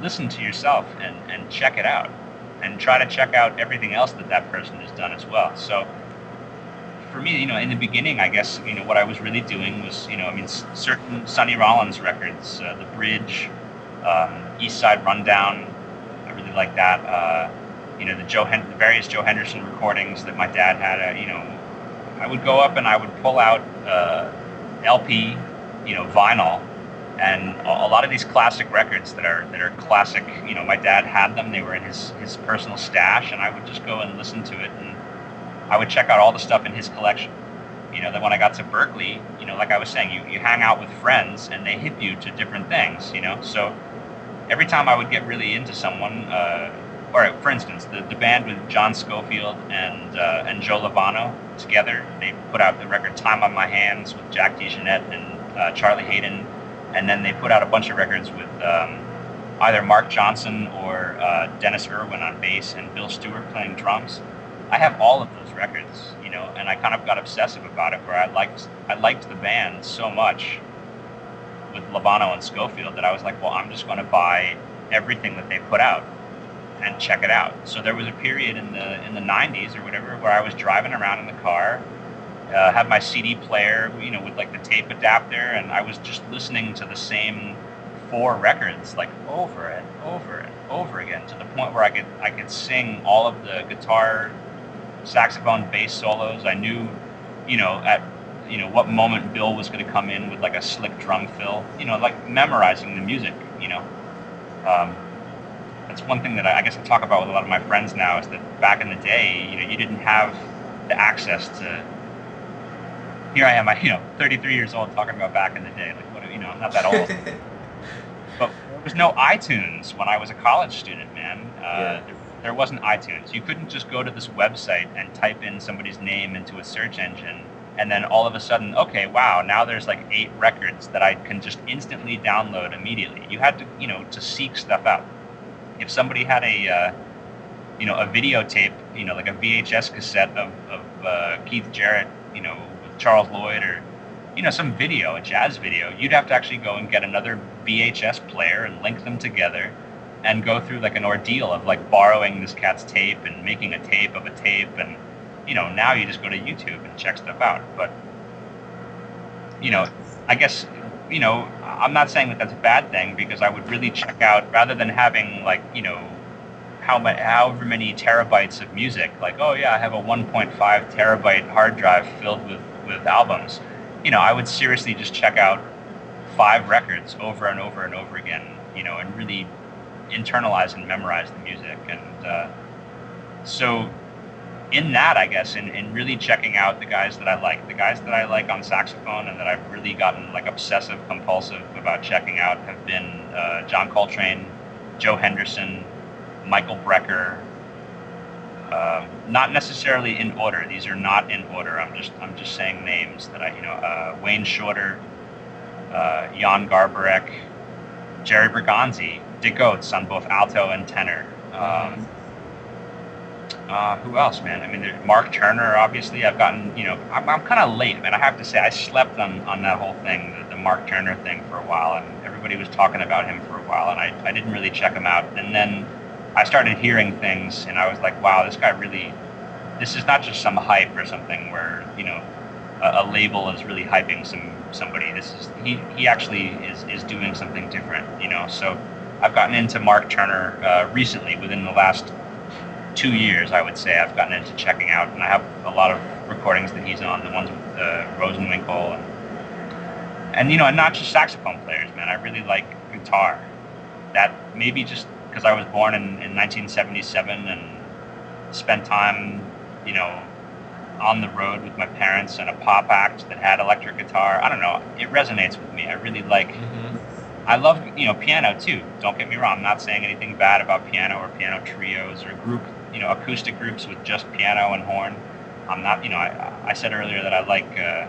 listen to yourself and, and check it out, and try to check out everything else that that person has done as well. So. For me, you know, in the beginning, I guess you know what I was really doing was, you know, I mean, certain Sonny Rollins records, uh, The Bridge, um, East Side Rundown. I really like that. Uh, you know, the Joe Hen- the various Joe Henderson recordings that my dad had. Uh, you know, I would go up and I would pull out uh, LP, you know, vinyl, and a, lot of these classic records that are that are classic. You know, my dad had them. They were in his his personal stash, and I would just go and listen to it, and I would check out all the stuff in his collection you know that when i got to Berklee, you know like i was saying you, you hang out with friends and they hit you to different things you know so every time I would get really into someone, uh, or for instance, the, the band with John Scofield and uh, and Joe Lovano together, they put out the record "Time on My Hands" with Jack DeJohnette and uh, Charlie Haden, and then they put out a bunch of records with um, either Marc Johnson or uh, Dennis Irwin on bass and Bill Stewart playing drums. I have all of those records, you know, and I kind of got obsessive about it, where I liked I liked the band so much with Lovano and Scofield that I was like, well, I'm just going to buy everything that they put out and check it out. So there was a period in the in the 90s or whatever where I was driving around in the car, uh, had my CD player, you know, with like the tape adapter, and I was just listening to the same four records like over and over and over again to the point where I could I could sing all of the guitar, saxophone, bass solos. I knew, you know, at you know what moment Bill was going to come in with like a slick drum fill. You know, like memorizing the music. You know, um, that's one thing that I, I guess I talk about with a lot of my friends now is that back in the day, you know, you didn't have the access to. Here I am, I, you know, 33 years old, talking about back in the day. Like, what, you know, I'm not that old. but there was no iTunes when I was a college student, man. Uh, yeah. there, there wasn't iTunes. You couldn't just go to this website and type in somebody's name into a search engine and then all of a sudden, okay, wow, now there's like eight records that I can just instantly download immediately. You had to, you know, to seek stuff out. If somebody had a, uh, you know, a videotape, you know, like a VHS cassette of, of uh, Keith Jarrett, you know, Charles Lloyd or, you know, some video, a jazz video, you'd have to actually go and get another VHS player and link them together and go through like an ordeal of like borrowing this cat's tape and making a tape of a tape and you know now you just go to YouTube and check stuff out. But you know I guess you know I'm not saying that that's a bad thing because I would really check out rather than having like you know how much however many terabytes of music like oh yeah I have a 1.5 terabyte hard drive filled with with albums you know I would seriously just check out five records over and over and over again you know and really internalize and memorize the music. And uh, so, in that, I guess, in, in really checking out the guys that I like, the guys that I like on saxophone and that I've really gotten like obsessive compulsive about checking out have been uh, John Coltrane, Joe Henderson, Michael Brecker. Uh, not necessarily in order. These are not in order. I'm just I'm just saying names that I you know uh, Wayne Shorter, uh, Jan Garbarek, Jerry Bergonzi, Dick Oatts on both alto and tenor. Um, uh, who else, man? I mean, Mark Turner, obviously. I've gotten, you know, I'm, I'm kind of late, man. I have to say, I slept on, on that whole thing, the, the, Mark Turner thing for a while, and everybody was talking about him for a while, and I, I didn't really check him out. And then I started hearing things, and I was like, wow, this guy really, this is not just some hype or something where, you know, a, a label is really hyping some somebody. This is, he, he actually is, is doing something different, you know, so I've gotten into Mark Turner uh, recently, within the last two years, I would say. I've gotten into checking out, and I have a lot of recordings that he's on, the ones with uh, Rosenwinkel, and, and you know, and not just saxophone players, man. I really like guitar. That maybe just because I was born in, in 1977 and spent time, you know, on the road with my parents and a pop act that had electric guitar. I don't know. It resonates with me. I really like. Mm-hmm I love you know piano too. Don't get me wrong. I'm not saying anything bad about piano or piano trios or group you know acoustic groups with just piano and horn. I'm not you know I, I said earlier that I like uh,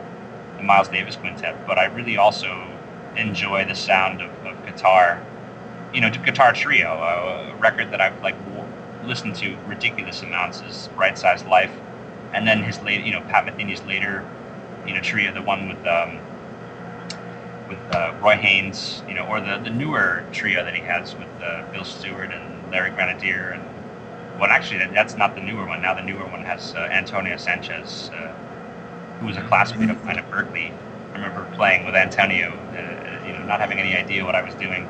the Miles Davis Quintet, but I really also enjoy the sound of, of guitar. You know, guitar trio, a record that I've like listened to ridiculous amounts is Bright Size Life, and then his late you know Pat Metheny's later you know trio, the one with um, with uh, Roy Haynes, you know, or the, the newer trio that he has with uh, Bill Stewart and Larry Grenadier. And well, actually, that's not the newer one. Now the newer one has uh, Antonio Sanchez, uh, who was a classmate of mine at Berklee. I remember playing with Antonio, uh, you know, not having any idea what I was doing.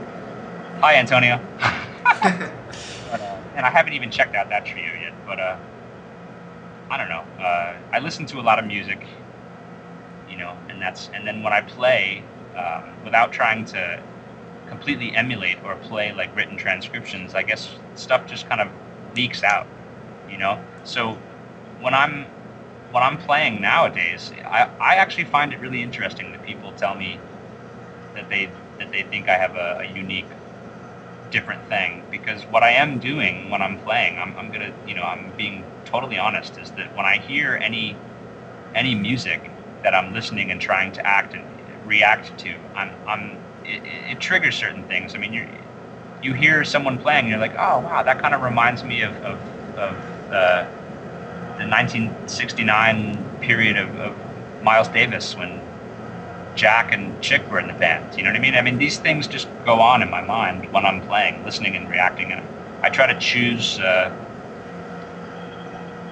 Hi, Antonio. but, uh, and I haven't even checked out that trio yet, but I don't know. I listen to a lot of music, you know, and that's and then when I play, um, without trying to completely emulate or play like written transcriptions, I guess stuff just kind of leaks out, you know. So when I'm when I'm playing nowadays, I, I actually find it really interesting that people tell me that they that they think I have a, a unique different thing because what I am doing when I'm playing, I'm, I'm gonna you know I'm being totally honest is that when I hear any any music that I'm listening and trying to act and react to. I'm, I'm, it, it triggers certain things. I mean, you you hear someone playing, and you're like, oh wow, that kind of reminds me of of, of uh, the 1969 period of, of Miles Davis when Jack and Chick were in the band. You know what I mean? I mean, these things just go on in my mind when I'm playing, listening and reacting, and I try to choose uh,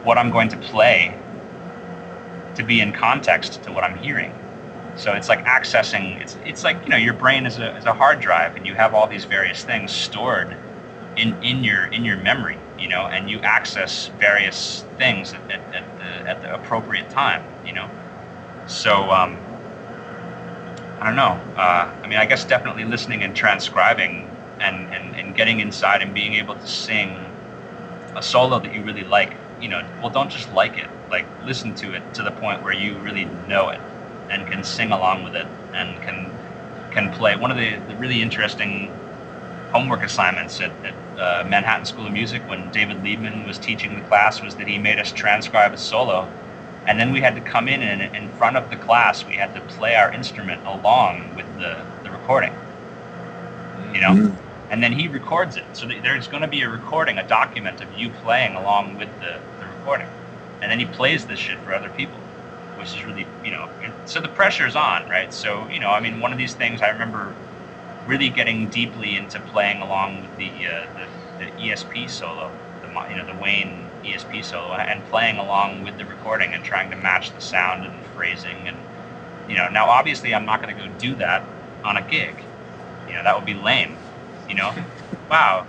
what I'm going to play to be in context to what I'm hearing So it's like accessing. It's it's like you know your brain is a is a hard drive, and you have all these various things stored in in your in your memory. You know, and you access various things at, at, at the at the appropriate time. You know, so. Um, I don't know. Uh, I mean, I guess definitely listening and transcribing and, and, and getting inside and being able to sing a solo that you really like, you know, well, don't just like it, like listen to it to the point where you really know it and can sing along with it and can can play. One of the, the really interesting homework assignments at, at uh, Manhattan School of Music when David Liebman was teaching the class was that he made us transcribe a solo and then we had to come in and in front of the class we had to play our instrument along with the, the recording. You know? Mm-hmm. and then he records it. So there's going to be a recording a document of you playing along with the, the recording. And then he plays this shit for other people which is really you know so the pressure's on right? So you know i mean one of these things i remember really getting deeply into playing along with the uh, the, the esp solo the you know the wayne ESP solo and playing along with the recording and trying to match the sound and phrasing and you know now obviously I'm not going to go do that on a gig. You know that would be lame you know? Wow.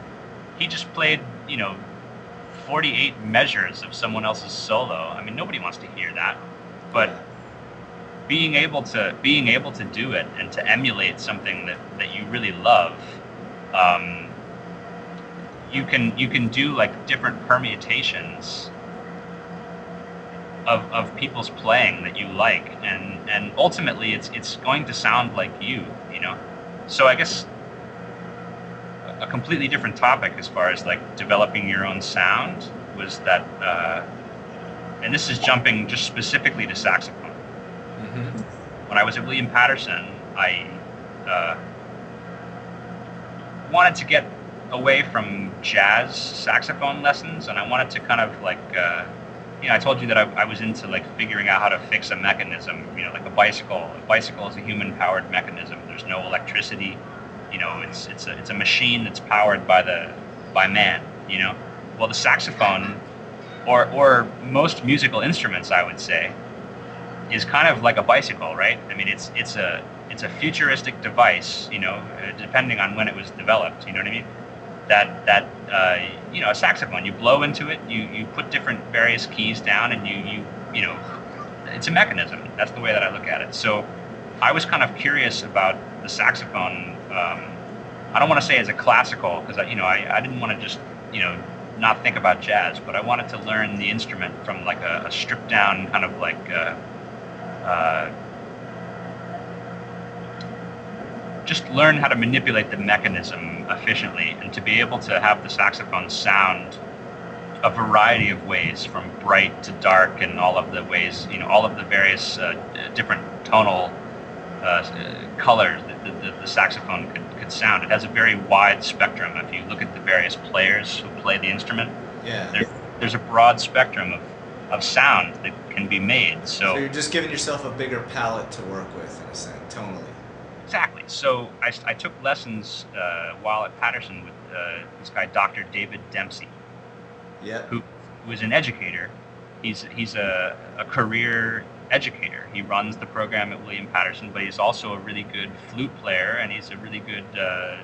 He just played you know 48 measures of someone else's solo. I mean nobody wants to hear that. But being able to being able to do it and to emulate something that, that you really love um, you can you can do like different permutations of, of people's playing that you like and and ultimately it's it's going to sound like you you know so i guess a completely different topic as far as like developing your own sound was that uh, and this is jumping just specifically to saxophone mm-hmm. when i was at william paterson i uh, wanted to get away from jazz saxophone lessons, and I wanted to kind of like, uh, you know, I told you that I, I, was into like figuring out how to fix a mechanism, you know, like a bicycle. A bicycle is a human-powered mechanism. There's no electricity. You know, it's it's a, it's a machine that's powered by the by man. You know, well, the saxophone, or or most musical instruments, I would say, is kind of like a bicycle, right? I mean, it's it's a it's a futuristic device, you know, uh, depending on when it was developed. You know what I mean? That that uh, you know a saxophone. You blow into it. You you put different various keys down, and you you you know it's a mechanism. That's the way that I look at it. So I was kind of curious about the saxophone. Um, I don't want to say as a classical because you know I, I didn't want to just you know not think about jazz, but I wanted to learn the instrument from like a, a stripped down kind of like. Uh, uh, just learn how to manipulate the mechanism efficiently and to be able to have the saxophone sound a variety of ways from bright to dark and all of the ways you know all of the various uh, different tonal uh, colors that the, the, the, saxophone could, could sound. It has a very wide spectrum. If you look at the various players who play the instrument yeah. there, there's a broad spectrum of, of sound that can be made. So, so you're just giving yourself a bigger palette to work with in a sense tonally Exactly. So I, I took lessons uh, while at Paterson with uh, this guy, Dr. David Dempsey. Yeah. Who, is an educator. He's he's a, a career educator. He runs the program at William Paterson, but he's also a really good flute player and he's a really good uh,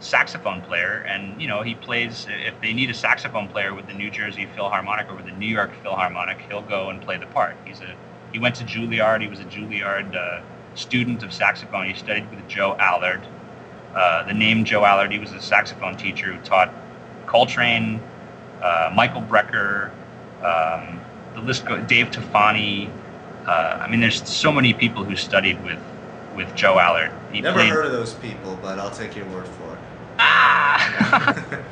saxophone player. And you know, he plays. If they need a saxophone player with the New Jersey Philharmonic or with the New York Philharmonic, he'll go and play the part. He's a he went to Juilliard. He was a Juilliard uh, student of saxophone. He studied with Joe Allard. Uh, the name Joe Allard, he was a saxophone teacher who taught Coltrane, uh, Michael Brecker, um, the list goes, Dave Tofani. Uh, I mean, there's so many people who studied with, with Joe Allard. He Never played... heard of those people, but I'll take your word for it. Ah!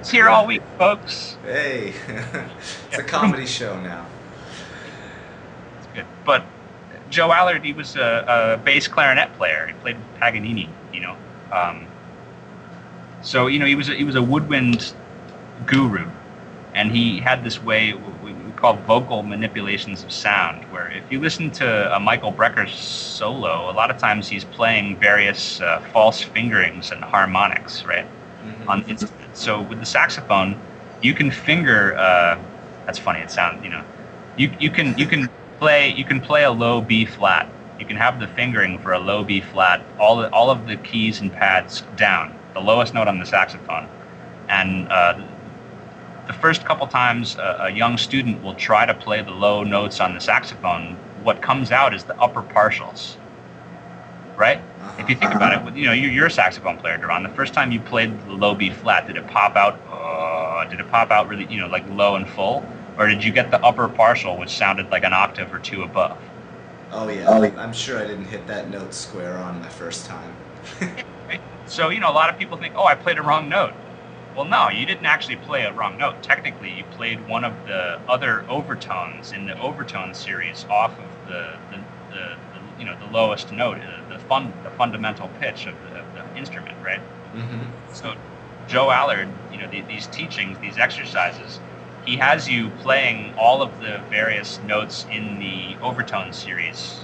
it's here all week, folks. Hey, it's a comedy show now. It's good, but Joe Allard, he was a, a bass clarinet player. He played Paganini, you know. Um, so you know, he was a, he was a woodwind guru, and he had this way we, we call vocal manipulations of sound. Where if you listen to a Michael Brecker solo, a lot of times he's playing various uh, false fingerings and harmonics, right, mm-hmm. on instrument. So with the saxophone, you can finger. Uh, that's funny. It sounds, you know, you you can you can play you can play a low B flat, you can have the fingering for a low B flat, all the, all of the keys and pads down, the lowest note on the saxophone, and uh, the first couple times a, a, young student will try to play the low notes on the saxophone, what comes out is the upper partials. Right? Uh-huh. If you think about it, you know, you're, you're a saxophone player, Doron. The first time you played the low B flat, did it pop out? Uh, did it pop out really, you know, like low and full? Or did you get the upper partial, which sounded like an octave or two above? Oh yeah, oh, I'm sure I didn't hit that note square on my first time. right. So you know, a lot of people think, oh, I played a wrong note. Well, no, you didn't actually play a wrong note. Technically, you played one of the other overtones in the overtone series off of the, the, the, the you know the lowest note, uh, the fun the fundamental pitch of the, of the instrument, right? Mm-hmm. So Joe Allard, you know, the, these teachings, these exercises, he has you playing all of the various notes in the overtone series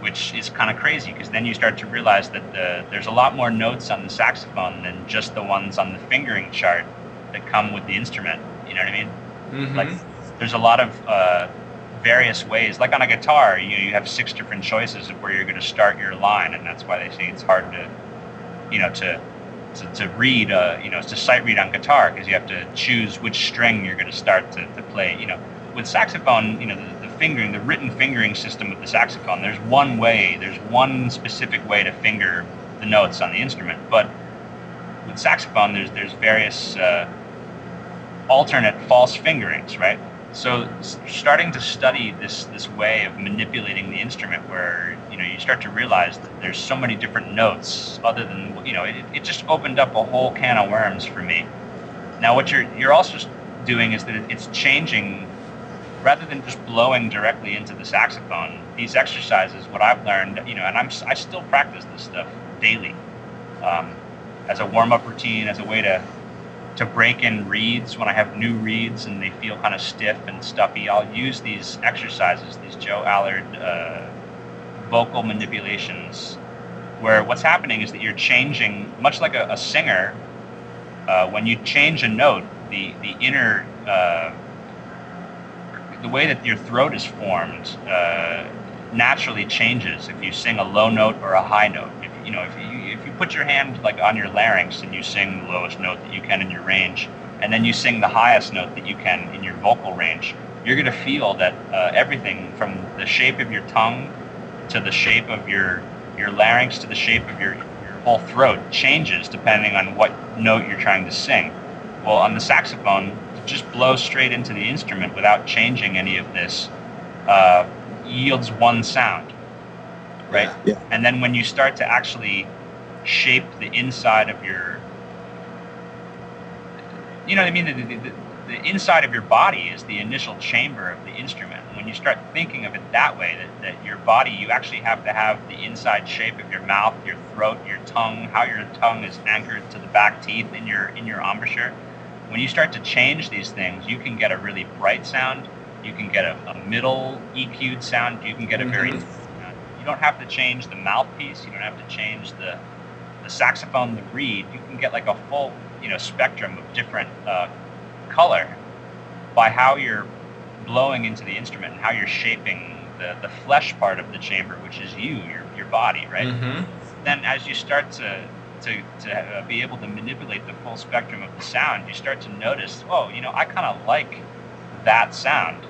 which is kind of crazy because then you start to realize that the, there's a lot more notes on the saxophone than just the ones on the fingering chart that come with the instrument. You know what I mean? Mm-hmm. Like there's a lot of uh, various ways. Like on a guitar, you know, you have six different choices of where you're going to start your line, and that's why they say it's hard to, you know, to to, to read, uh, you know, to sight read on guitar because you have to choose which string you're going to start to, play. You know, with saxophone, you know, the, fingering, the written fingering system of the saxophone, there's one way, there's one specific way to finger the notes on the instrument. But with saxophone, there's there's various uh, alternate false fingerings, right? So starting to study this this way of manipulating the instrument, where you know you start to realize that there's so many different notes, other than you know, it, it just opened up a whole can of worms for me. Now, what you're you're also doing is that it's changing rather than just blowing directly into the saxophone, these exercises, what I've learned, you know, and I'm I still practice this stuff daily um, as a warm up routine, as a way to to break in reeds when I have new reeds and they feel kind of stiff and stuffy. I'll use these exercises, these Joe Allard uh, vocal manipulations, where what's happening is that you're changing, much like a, a singer, uh, when you change a note, the the inner uh, the way that your throat is formed uh, naturally changes if you sing a low note or a high note. You know, if you if you put your hand like on your larynx and you sing the lowest note that you can in your range, and then you sing the highest note that you can in your vocal range, you're going to feel that uh, everything from the shape of your tongue to the shape of your your larynx to the shape of your your whole throat changes depending on what note you're trying to sing. Well, on the saxophone, just blow straight into the instrument without changing any of this uh, yields one sound, right? Yeah. And then when you start to actually shape the inside of your, you know what I mean? The, the, the inside of your body is the initial chamber of the instrument. And when you start thinking of it that way, that, that your body, you actually have to have the inside shape of your mouth, your throat, your tongue, how your tongue is anchored to the back teeth in your in your embouchure when you start to change these things, you can get a really bright sound. You can get a, a middle EQ'd sound. You can get a mm-hmm. very you don't have to change the mouthpiece. You don't have to change the the saxophone, the reed. You can get like a full you know spectrum of different uh, color by how you're blowing into the instrument and how you're shaping the, the flesh part of the chamber, which is you, your your body, right? Mm-hmm. Then as you start to to, to uh, be able to manipulate the full spectrum of the sound, you start to notice, oh, you know, I kind of like that sound.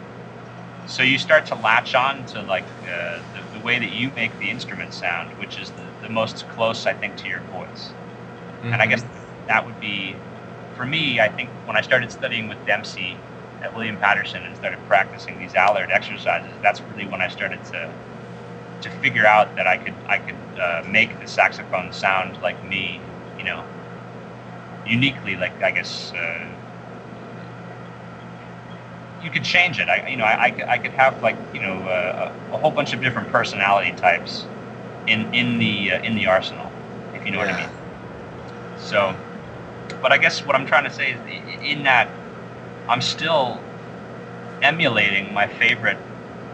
So you start to latch on to like uh, the, the, way that you make the instrument sound, which is the, the most close, I think, to your voice. Mm-hmm. And I mm-hmm. guess that would be, for me, I think when I started studying with Dempsey at William Paterson and started practicing these Allard exercises, that's really when I started to to figure out that I could I could uh, make the saxophone sound like me, you know, uniquely. Like I guess uh, you could change it. I you know I, I, could, I could have like you know uh, a, a, whole bunch of different personality types in in the uh, in the arsenal, if you know yeah. what I mean. So, but I guess what I'm trying to say is in that I'm still emulating my favorite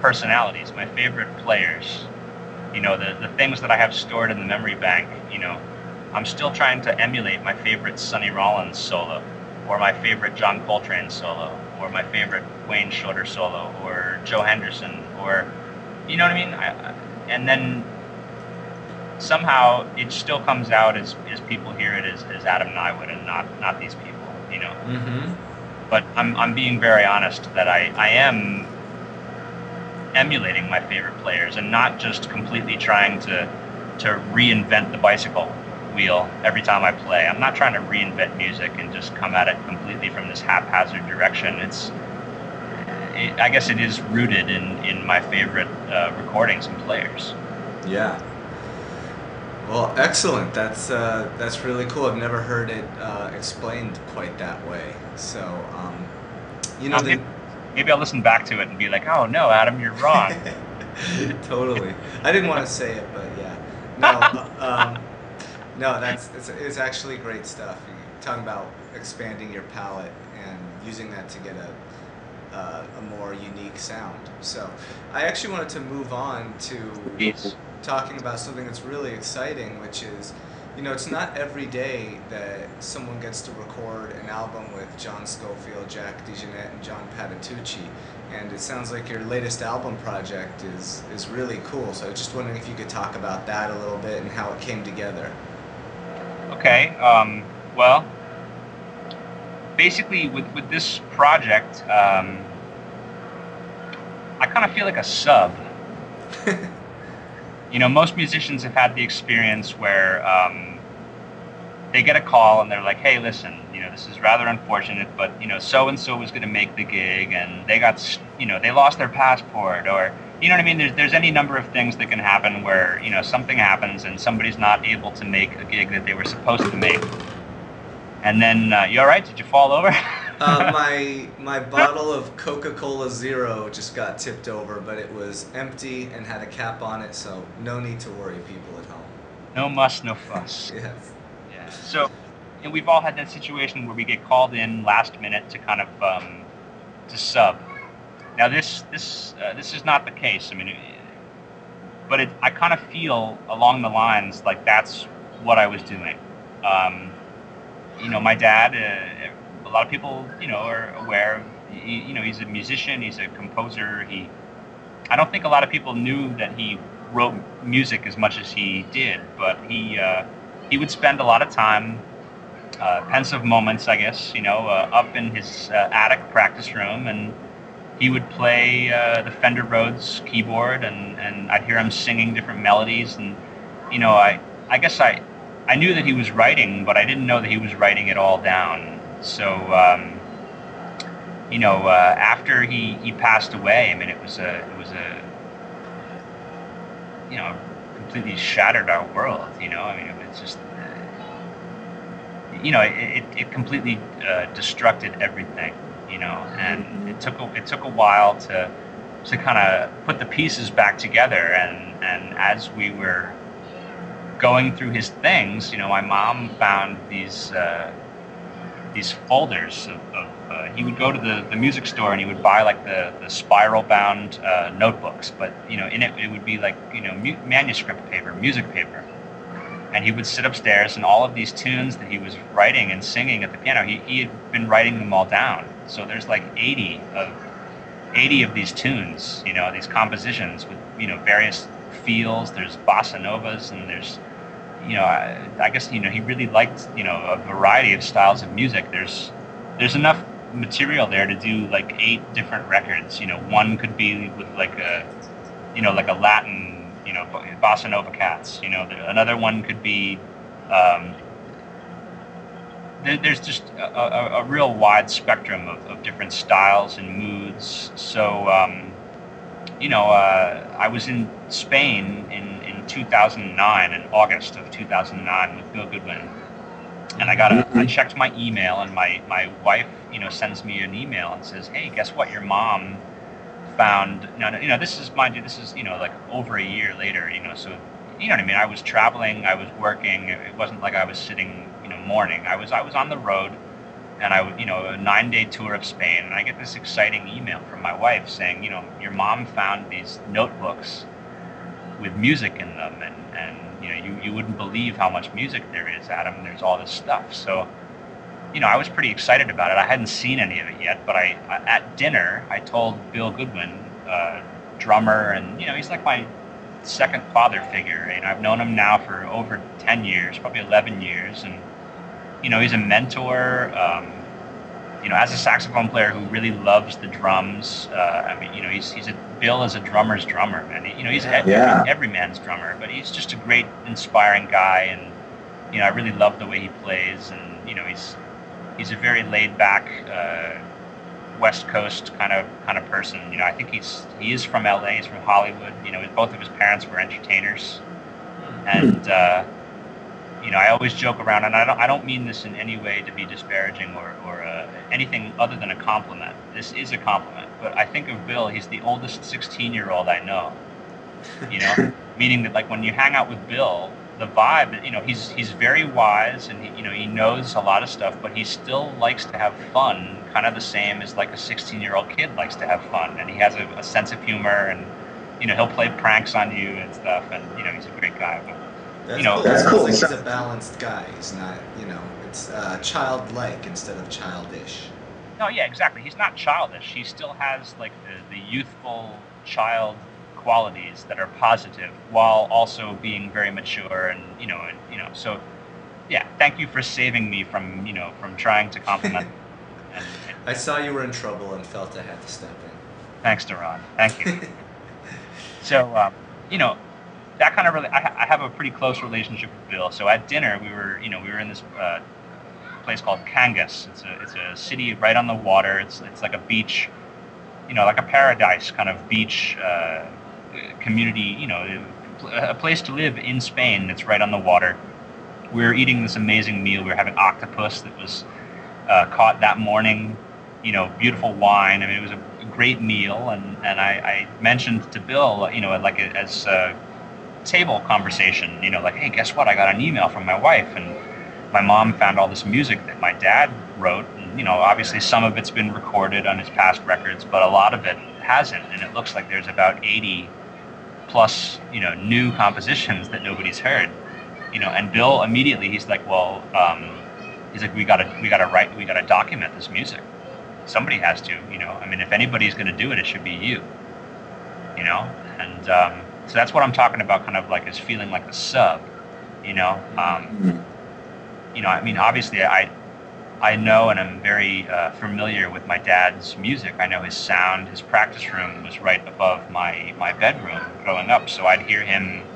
personalities, my favorite players, you know, the, the things that I have stored in the memory bank, you know, I'm still trying to emulate my favorite Sonny Rollins solo, or my favorite John Coltrane solo, or my favorite Wayne Shorter solo, or Joe Henderson, or you know what I mean? I, and then somehow it still comes out as, as people hear it as, as Adam Niewood and not not these people, you know. Mm-hmm. But I'm I'm being very honest that I, I am emulating my favorite players and not just completely trying to to reinvent the bicycle wheel every time I play. I'm not trying to reinvent music and just come at it completely from this haphazard direction. It's it, I guess it is rooted in, in my favorite uh, recordings and players. Yeah. Well, excellent. That's uh, that's really cool. I've never heard it uh, explained quite that way. So, um, you know, Um, the, maybe, maybe I'll listen back to it and be like, oh no, Adam, you're wrong. totally. I didn't want to say it, but yeah. No, um, no, that's it's, it's actually great stuff. You're talking about expanding your palette and using that to get a uh, a more unique sound. So, I actually wanted to move on to Yes. talking about something that's really exciting, which is, you know, it's not every day that someone gets to record an album with John Scofield, Jack DeJohnette, and John Patitucci. And it sounds like your latest album project is, is really cool. So I was just wondering if you could talk about that a little bit and how it came together. Okay. Um, well, basically, with, with this project, um, I kind of feel like a sub. you know, most musicians have had the experience where um, they get a call and they're like, "Hey, listen, you know, this is rather unfortunate, but you know, so and so was going to make the gig, and they got, you know, they lost their passport, or you know what I mean? There's there's any number of things that can happen where you know something happens and somebody's not able to make a gig that they were supposed to make, and then uh, you all right? Did you fall over? uh, my my bottle of Coca-Cola Zero just got tipped over, but it was empty and had a cap on it, so no need to worry, people at home. no muss, no fuss. Yes. Yeah. So, and we've all had that situation where we get called in last minute to kind of um, to sub. Now this this uh, this is not the case. I mean, it, but it, I kind of feel along the lines like that's what I was doing. Um, you know, my dad. Uh, a lot of people, you know, are aware. He, you know, he's a musician. He's a composer. He. I don't think a lot of people knew that he wrote music as much as he did, but he. Uh, he would spend a lot of time, uh, pensive moments, I guess, you know, uh, up in his uh, attic practice room, and he would play uh, the Fender Rhodes keyboard, and, and I'd hear him singing different melodies, and you know, I I guess I I knew that he was writing, but I didn't know that he was writing it all down. So. Um, you know, uh, after he, he passed away, I mean, it was a it was a you know completely shattered our world. You know, I mean, it was just, uh, you know, it, it, it completely uh, destructed everything. You know, and it took a, it took a while to to kind of put the pieces back together. And and as we were going through his things, you know, my mom found these. Uh, these folders of, of uh, he would go to the, the music store and he would buy like the, the spiral bound uh, notebooks but you know in it it would be like you know mu- manuscript paper music paper and he would sit upstairs and all of these tunes that he was writing and singing at the piano he, he had been writing them all down so there's like 80 of 80 of these tunes you know these compositions with you know various feels there's bossa novas and there's you know, I, I guess you know he really liked you know a variety of styles of music. There's there's enough material there to do like eight different records. You know, one could be with like a you know like a Latin you know bossa nova cats. You know, another one could be um, there, there's just a, a, a real wide spectrum of, of different styles and moods. So um, you know, uh, I was in Spain in, in 2009, in August of 2009 with Bill Goodwin. And I got a, I checked my email and my, my wife, you know, sends me an email and says, hey, guess what? Your mom found, no, no, you know, this is, mind you, this is, you know, like over a year later, you know, so, you know what I mean? I was traveling, I was working. It wasn't like I was sitting, mourning. I was, I was on the road and I you know, a nine day tour of Spain, and I get this exciting email from my wife saying, you know, your mom found these notebooks with music in them, and, and you know, you, you wouldn't believe how much music there is, Adam. There's all this stuff. So, you know, I was pretty excited about it. I hadn't seen any of it yet, but I, at dinner, I told Bill Goodwin, uh, drummer, and you know, he's like my second father figure. And I've known him now for over ten years, probably eleven years, and you know, he's a mentor. Um, you know, as a saxophone player who really loves the drums, uh, I mean, you know, he's, he's a Bill is a drummer's drummer, and he, you know, he's Yeah. every, every man's drummer, but he's just a great, inspiring guy, and you know, I really love the way he plays, and you know, he's he's a very laid back, uh, West Coast kind of kind of person. You know, I think he's he is from LA, he's from Hollywood. You know, both of his parents were entertainers, and uh, you know, I always joke around, and I don't I don't mean this in any way to be disparaging or or uh, anything other than a compliment. This is a compliment, but I think of Bill. He's the oldest 16 year old I know. You know, meaning that like when you hang out with Bill, the vibe, you know, he's he's very wise and he, you know he knows a lot of stuff, but he still likes to have fun, kind of the same as like a 16 year old kid likes to have fun, and he has a, a sense of humor and you know he'll play pranks on you and stuff, and you know he's a great guy. But That's You know- cool. That's cool. like he's a balanced guy. He's not, you know, it's uh, childlike instead of childish. No, yeah, exactly. He's not childish. He still has like the, the youthful child qualities that are positive while also being very mature and you know and you know so yeah thank you for saving me from you know from trying to compliment and, and I saw you were in trouble and felt I had to step in. thanks Doron thank you so um, you know that kind of really I, I have a pretty close relationship with bill. So at dinner we were you know we were in this uh, place called Cangas. It's a, it's a city right on the water. It's, it's like a beach you know like a paradise kind of beach uh, community you know a place to live in spain that's right on the water. We were eating this amazing meal. We were having octopus that was uh, caught that morning you know beautiful wine. I mean it was a great meal. And, and I, I mentioned to bill you know like as a table conversation you know like hey guess what? I got an email from my wife. And my mom found all this music that my dad wrote. And you know obviously some of it's been recorded on his past records but a lot of it hasn't. And it looks like there's about 80 plus you know new compositions that nobody's heard. You know and bill immediately he's like well um, he's like we gotta we gotta write we gotta document this music. Somebody has to you know. I mean if anybody's to do it it should be you. You know? And um, so that's what i'm talking about kind of like is feeling like a sub you know um, Mm. you know, I mean, obviously, I I know and I'm very uh, familiar with my dad's music. I know his sound. His practice room was right above my my bedroom growing up, so I'd hear him.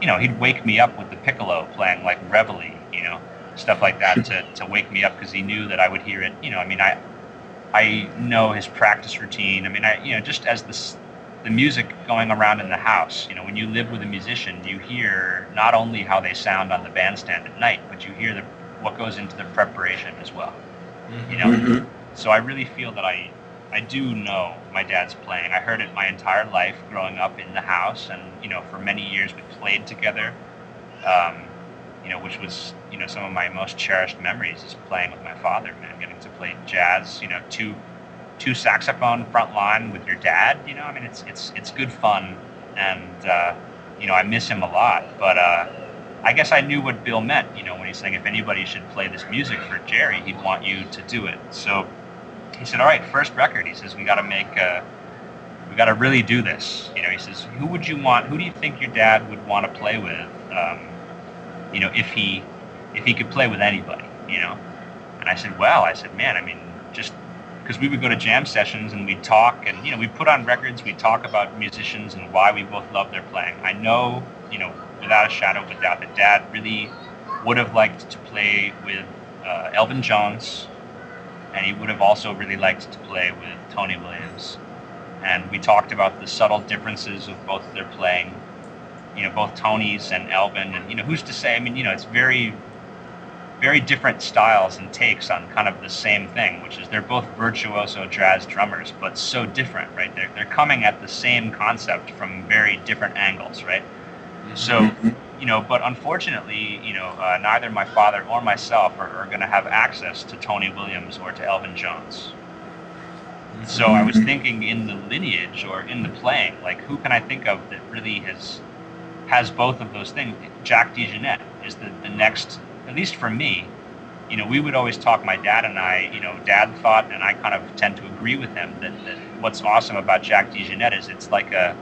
You know, he'd wake me up with the piccolo playing like reveille, you know, stuff like that to, to wake me up because he knew that I would hear it. You know, I mean, I I know his practice routine. I mean, I you know, just as this the music going around in the house. You know, when you live with a musician, you hear not only how they sound on the bandstand at night, but you hear the what goes into the preparation as well. You know, Mhm. so I really feel that I I do know my dad's playing. I heard it my entire life growing up in the house, and you know, for many years we played together. Um, you know, which was you know some of my most cherished memories is playing with my father. Man, getting to play jazz. You know, two two saxophone front line with your dad. You know, I mean, it's it's it's good fun, and uh, you know, I miss him a lot. But uh, I guess I knew what Bill meant. You know, when he's saying if anybody should play this music for Gerry, he'd want you to do it. So he said, "All right, first record." He says, "We got to make." Uh, we got to really do this. You know, he says, "Who would you want? Who do you think your dad would want to play with? Um, you know, if he if he could play with anybody, you know?" And I said, "Well, I said, man, I mean, just because we would go to jam sessions and we'd talk, and you know, we'd put on records, we'd talk about musicians and why we both love their playing. I know, you know, without a shadow of a doubt, that Dad really would have liked to play with uh, Elvin Jones, and he would have also really liked to play with Tony Williams." and we talked about the subtle differences of both their playing. You know, both Tony's and Elvin, and you know, who's to say? I mean, you know, it's very, very different styles and takes on kind of the same thing, which is they're both virtuoso jazz drummers, but so different, right? They're they're coming at the same concept from very different angles, right? So, Mhm. you know, but unfortunately, you know, uh, neither my father or myself are, are going to have access to Tony Williams or to Elvin Jones. So I was thinking in the lineage or in the playing, like who can I think of that really has has both of those things? Jack DeJohnette is the, the next, at least for me, you know, we would always talk, my dad and I, you know, dad thought, and I kind of tend to agree with him, that, that what's awesome about Jack DeJohnette is it's like a,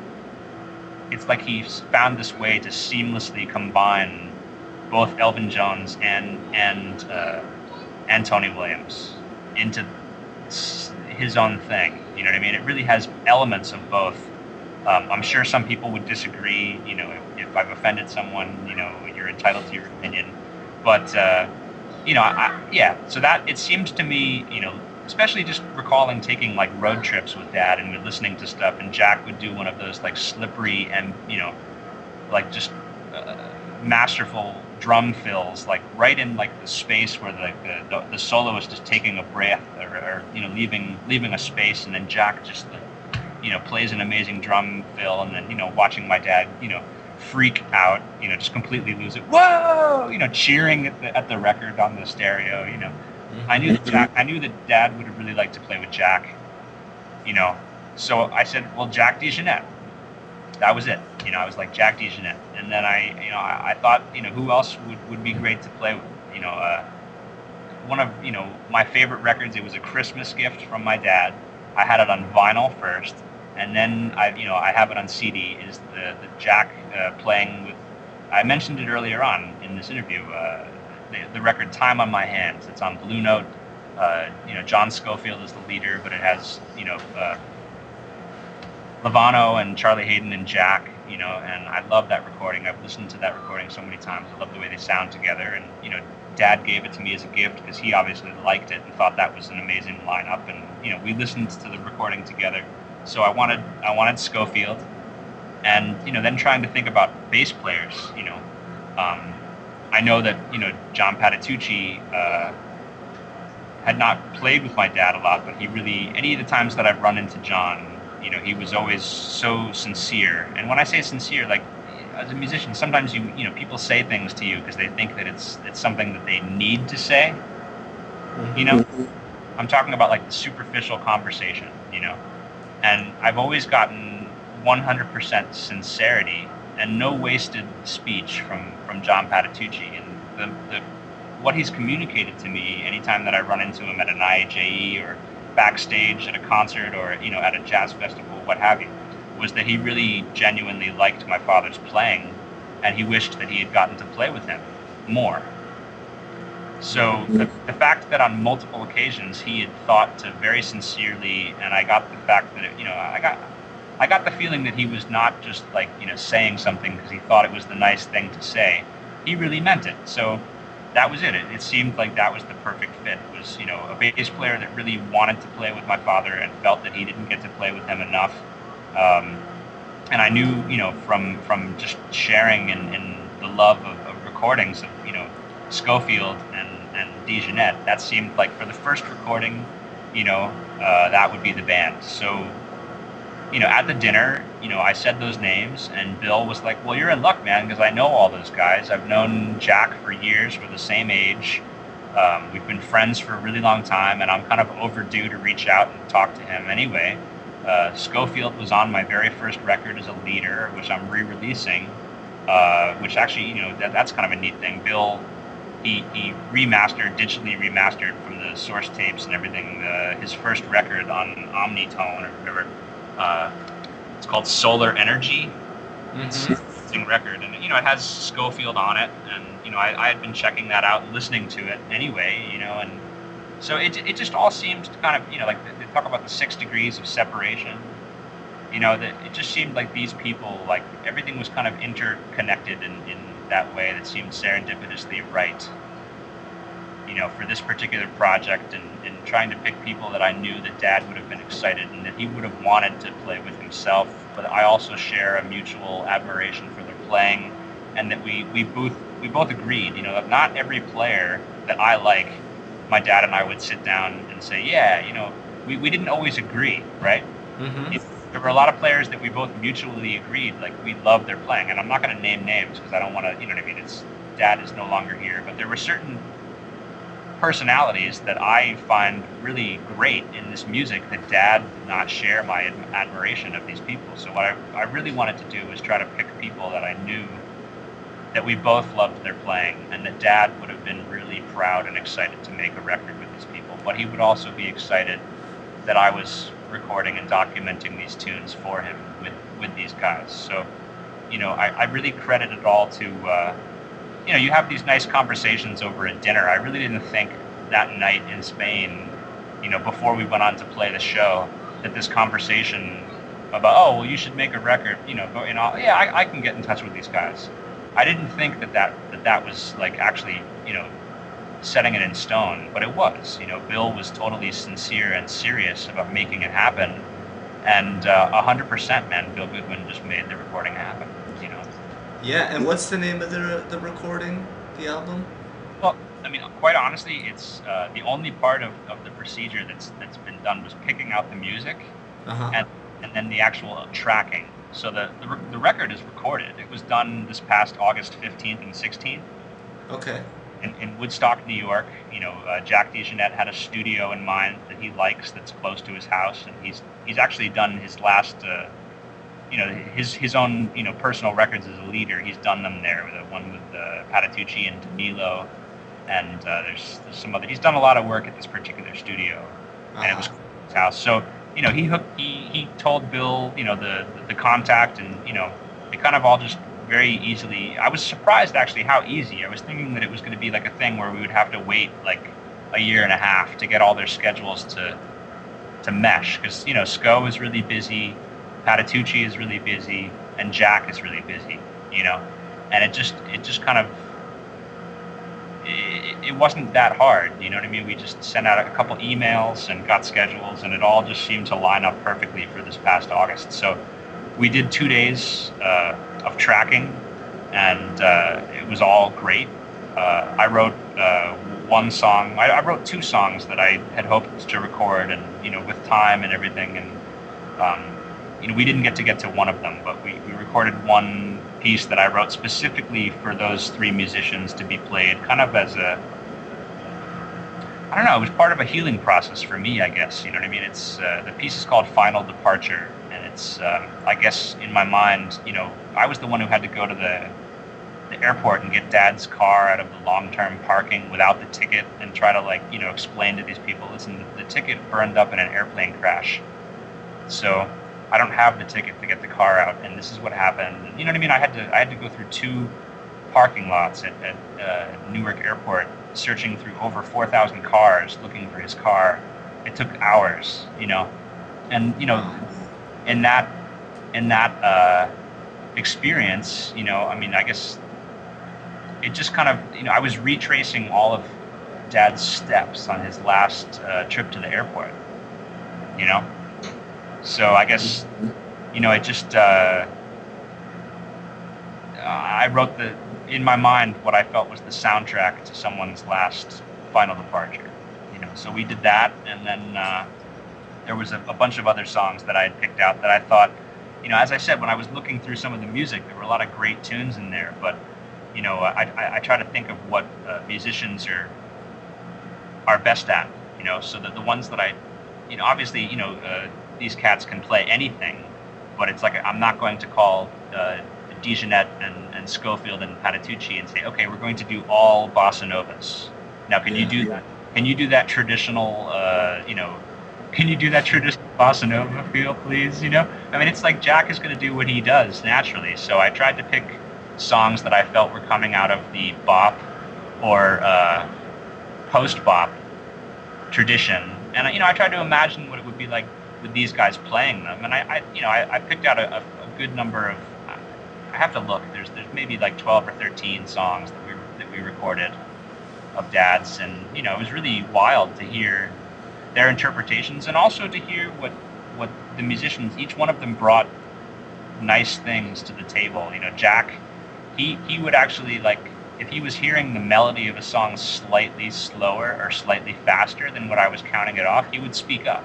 it's like he's found this way to seamlessly combine both Elvin Jones and and uh, and Tony Williams into his own thing. You know what I mean? It really has elements of both. Um, I'm sure some people would disagree. You know, if, if, I've offended someone, you know, you're entitled to your opinion. But uh, you know, I, yeah. So that it seems to me, you know, especially just recalling taking like road trips with dad and listening to stuff, and Jack would do one of those like slippery and you know, like just uh, masterful drum fills, like right in like the space where the the, the soloist is taking a breath or, or, you know leaving leaving a space, and then Jack just you know plays an amazing drum fill, and then you know watching my dad you know freak out, you know, just completely lose it. Whoa! You know, cheering at the at the record on the stereo. You know, mm-hmm. I knew that Jack, I knew that Dad would have really liked to play with Jack. You know, so I said, well, Jack DeJohnette. That was it. You know, I was like Jack DeJohnette, and then I, you know, I, I, thought, you know, who else would, would be great to play with? You know, uh, one of you know my favorite records. It was a Christmas gift from my dad. I had it on vinyl first, and then I, you know, I have it on CD. Is the the Jack uh, playing with? I mentioned it earlier on in this interview. Uh, the, the, record "Time on My Hands." It's on Blue Note. Uh, you know, John Scofield is the leader, but it has you know uh, Lovano and Charlie Haden and Jack. You know, and I love that recording. I've listened to that recording so many times. I love the way they sound together. And you know, Dad gave it to me as a gift because he obviously liked it and thought that was an amazing lineup. And you know, we listened to the recording together so I wanted I wanted Scofield, and you know then trying to think about bass players. You know, um, I know that you know John Patitucci uh, had not played with my dad a lot, but he really any of the times that I've run into John, you know, he was always so sincere. And when I say sincere, like as a musician, sometimes you you know people say things to you because they think that it's it's something that they need to say. You know, mm-hmm. I'm talking about like the superficial conversation. You know, and I've always gotten 100% sincerity and no wasted speech from, from John Patitucci. And the, the, what he's communicated to me anytime that I run into him at an IAJE or backstage at a concert or you know at a jazz festival, what have you, was that he really genuinely liked my father's playing, and he wished that he had gotten to play with him more. So the, the fact that on multiple occasions he had thought to very sincerely, and I got the fact that it, you know I got I got the feeling that he was not just like you know saying something because he thought it was the nice thing to say. He really meant it. So that was it. it. It seemed like that was the perfect fit. It was you know a bass player that really wanted to play with my father and felt that he didn't get to play with him enough. Um, and I knew you know from from just sharing and, and the love of, of recordings of Scofield and and DeJohnette, that seemed like for the first recording, you know, uh, that would be the band. So, you know, at the dinner, you know, I said those names, and Bill was like, "Well, you're in luck, man, because I know all those guys. I've known Jack for years. We're the same age. Um, we've been friends for a really long time, and I'm kind of overdue to reach out and talk to him anyway." Uh, Scofield was on my very first record as a leader, which I'm re-releasing. Uh, which actually, you know, that, that's kind of a neat thing. Bill he, he remastered, digitally remastered from the source tapes and everything, uh, his first record on Omnitone or whatever. Uh, it's called Solar Energy. Mm-hmm. It's an interesting record, and you know it has Scofield on it, and you know I, I had been checking that out, and listening to it anyway, you know, and so it, it just all seemed kind of you know like they talk about the six degrees of separation, you know that it just seemed like these people like everything was kind of interconnected in, in that way that seemed serendipitously right. You know, for this particular project and, and trying to pick people that I knew that dad would have been excited and that he would have wanted to play with himself. But I also share a mutual admiration for their playing and that we, we both we both agreed, you know, that not every player that I like, my dad and I would sit down and say, yeah, you know, we, we didn't always agree, right? Mm-hmm there were a lot of players that we both mutually agreed like we loved their playing. And i'm not going to name names because i don't want to you know what i mean? It's dad is no longer here. But there were certain personalities that i find really great in this music that dad did not share my admiration of these people. So what I, I really wanted to do was try to pick people that i knew that we both loved their playing, and that Dad would have been really proud and excited to make a record with these people. But he would also be excited that I was recording and documenting these tunes for him with, with these guys. So, you know, I, I really credit it all to, uh, you know, you have these nice conversations over a dinner. I really didn't think that night in Spain, you know, before we went on to play the show, that this conversation about, oh, well, you should make a record, you know, yeah, I, I can get in touch with these guys. I didn't think that that, that that was like actually, you know, setting it in stone, but it was. You know, Bill was totally sincere and serious about making it happen, and uh, hundred percent, man, Bill Goodwin just made the recording happen. You know. Yeah, and what's the name of the the recording, the album? Well, I mean, quite honestly, it's uh, the only part of, of the procedure that's that's been done was picking out the music, uh-huh. and and then the actual tracking. So the, the the record is recorded. It was done this past August fifteenth and sixteenth. Okay in, in Woodstock, New York, you know, uh, Jack DeJohnette had a studio in mind that he likes that's close to his house, and he's he's actually done his last, uh, you know, his his own you know personal records as a leader. He's done them there, the one with uh, Patitucci and Danilo, and uh, there's, there's, some other. He's done a lot of work at this particular studio, uh-huh. and it was uh-huh. his house. So you know, he hooked, he he told Bill, you know, the the contact, and you know, it kind of all just very easily. I was surprised actually how easy. I was thinking that it was going to be like a thing where we would have to wait like a year and a half to get all their schedules to to mesh because you know Sco is really busy, Patitucci is really busy, and Jack is really busy. You know, and it just it just kind of it, it wasn't that hard. You know what I mean? We just sent out a couple emails and got schedules, and it all just seemed to line up perfectly for this past August. So we did two days uh, of tracking, and uh, it was all great. Uh, I wrote uh, one song. I, I, wrote two songs that I had hoped to record, and you know, with time and everything, and um, you know, we didn't get to get to one of them, but we, we recorded one piece that I wrote specifically for those three musicians to be played, kind of as a I don't know. It was part of a healing process for me, I guess. You know what I mean? It's uh, the piece is called "Final Departure," it's um, I guess in my mind, you know, I was the one who had to go to the the airport and get Dad's car out of the long-term parking without the ticket and try to like you know explain to these people, listen, the, the ticket burned up in an airplane crash, so I don't have the ticket to get the car out, and this is what happened. You know what I mean? I had to I had to go through two parking lots at, at uh, Newark Airport, searching through over 4,000 cars looking for his car. It took hours, you know, and you know in that in that uh, experience, you know, I mean, I guess it just kind of, you know, I was retracing all of Dad's steps on his last uh, trip to the airport, you know. So I guess, you know, it just uh, I wrote the in my mind what I felt was the soundtrack to someone's last final departure, you know. So we did that, and then uh, there was a, a, bunch of other songs that I had picked out that I thought, you know, as I said, when I was looking through some of the music, there were a lot of great tunes in there. But, you know, I, I, I try to think of what uh, musicians are are best at. You know, so that the ones that I, you know, obviously, you know, uh, these cats can play anything, but it's like I'm not going to call uh, DeJohnette and, and Scofield and Patitucci and say, okay, we're going to do all bossa novas. Now, can yeah, you do yeah. that? Can you do that traditional, uh, you know, can you do that traditional bossa nova feel, please? You know, I mean, it's like Jack is going to do what he does naturally. So I tried to pick songs that I felt were coming out of the bop or uh, post bop tradition, and you know, I tried to imagine what it would be like with these guys playing them, and I, I you know, I, I picked out a, a, good number of. I have to look. There's there's maybe like 12 or 13 songs that we that we recorded of Dad's, and you know, it was really wild to hear their interpretations and also to hear what what the musicians each one of them brought nice things to the table. You know jack he he would actually like if he was hearing the melody of a song slightly slower or slightly faster than what i was counting it off he would speak up.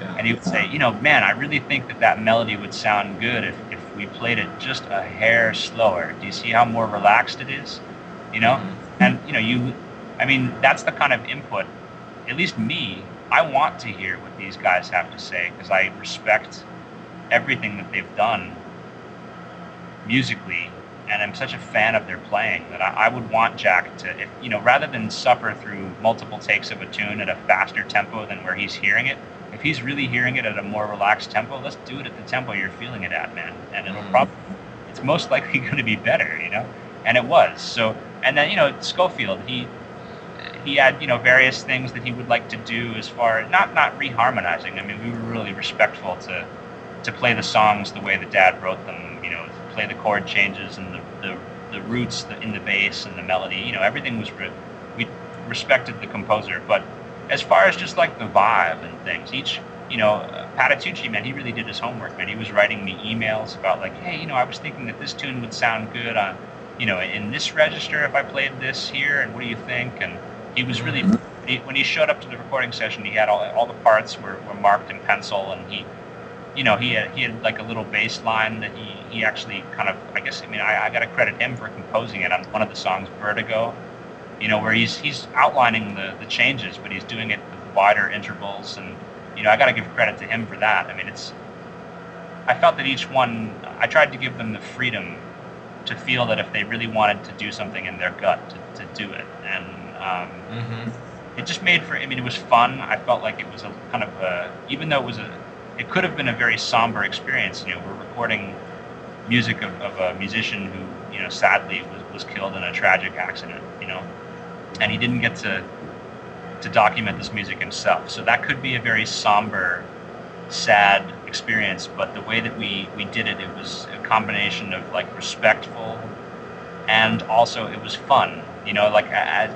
Yeah. and he would say you know man i really think that that melody would sound good if, if we played it just a hair slower. Do you see how more relaxed it is? You know? Mm-hmm. and you know you i mean that's the kind of input at least me, I want to hear what these guys have to say because I respect everything that they've done musically and I'm such a fan of their playing that I, I, would want Jack to, if, you know, rather than suffer through multiple takes of a tune at a faster tempo than where he's hearing it, if he's really hearing it at a more relaxed tempo, let's do it at the tempo you're feeling it at, man. And it'll mm. probably, it's most likely going to be better, you know? And it was. So, and then, you know, Scofield, he, he had, you know, various things that he would like to do as far, not, not reharmonizing. I mean, we were really respectful to, to play the songs the way the dad wrote them, you know, play the chord changes and the, the, the roots in the bass and the melody. You know, everything was re- we respected the composer. But as far as just like the vibe and things, each you know, uh, Patitucci, man, he really did his homework, man. He was writing me emails about like, hey, you know, I was thinking that this tune would sound good on, you know, in this register if I played this here, and what do you think? And he was really, he, when he showed up to the recording session, he had all, all the parts were, were marked in pencil, and he you know, he had, he had like a little bass line that he, he actually kind of, I guess, I mean, I, I got to credit him for composing it on one of the songs, Vertigo, you know, where he's, he's outlining the, the changes, but he's doing it with wider intervals. And, you know, I got to give credit to him for that. I mean, it's, I felt that each one, I tried to give them the freedom to feel that if they really wanted to do something in their gut, to, to do it. And, um, mm-hmm. it just made for, I mean, it was fun. I felt like it was a kind of a, even though it was a, it could have been a very somber experience. You know, we're recording music of, of a musician who, you know, sadly was, was killed in a tragic accident, you know, and he didn't get to to document this music himself. So that could be a very somber, sad experience. But the way that we we did it, it was a combination of like respectful, and also it was fun. You know, like as,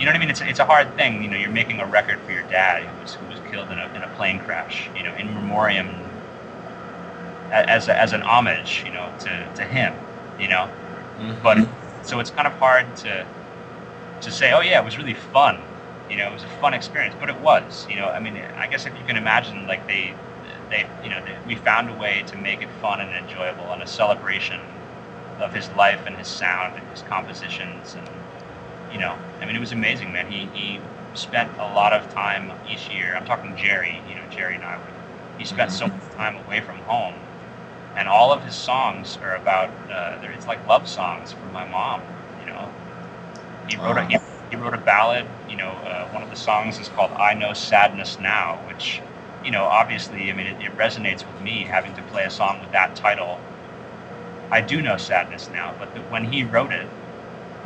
you know what I mean? It's, it's a hard thing. You know, you're making a record for your dad who was, who was killed in a, in a plane crash, you know, in memoriam as, a, as an homage, you know, to, to him, you know. Mm-hmm. But so it's kind of hard to to say, oh yeah, it was really fun, you know, it was a fun experience. But it was, you know. I mean, I guess if you can imagine, like they they you know they, we found a way to make it fun and enjoyable and a celebration of his life and his sound and his compositions and you know, I mean, it was amazing, man. He, he spent a lot of time each year. I'm talking Gerry, you know, Gerry and I. He spent so much time away from home, and all of his songs are about. Uh, it's like love songs for my mom. You know, he wrote a he, he wrote a ballad. You know, uh, one of the songs is called "I Know Sadness Now," which, you know, obviously, I mean, it, it resonates with me having to play a song with that title. I do know sadness now, but the, when he wrote it,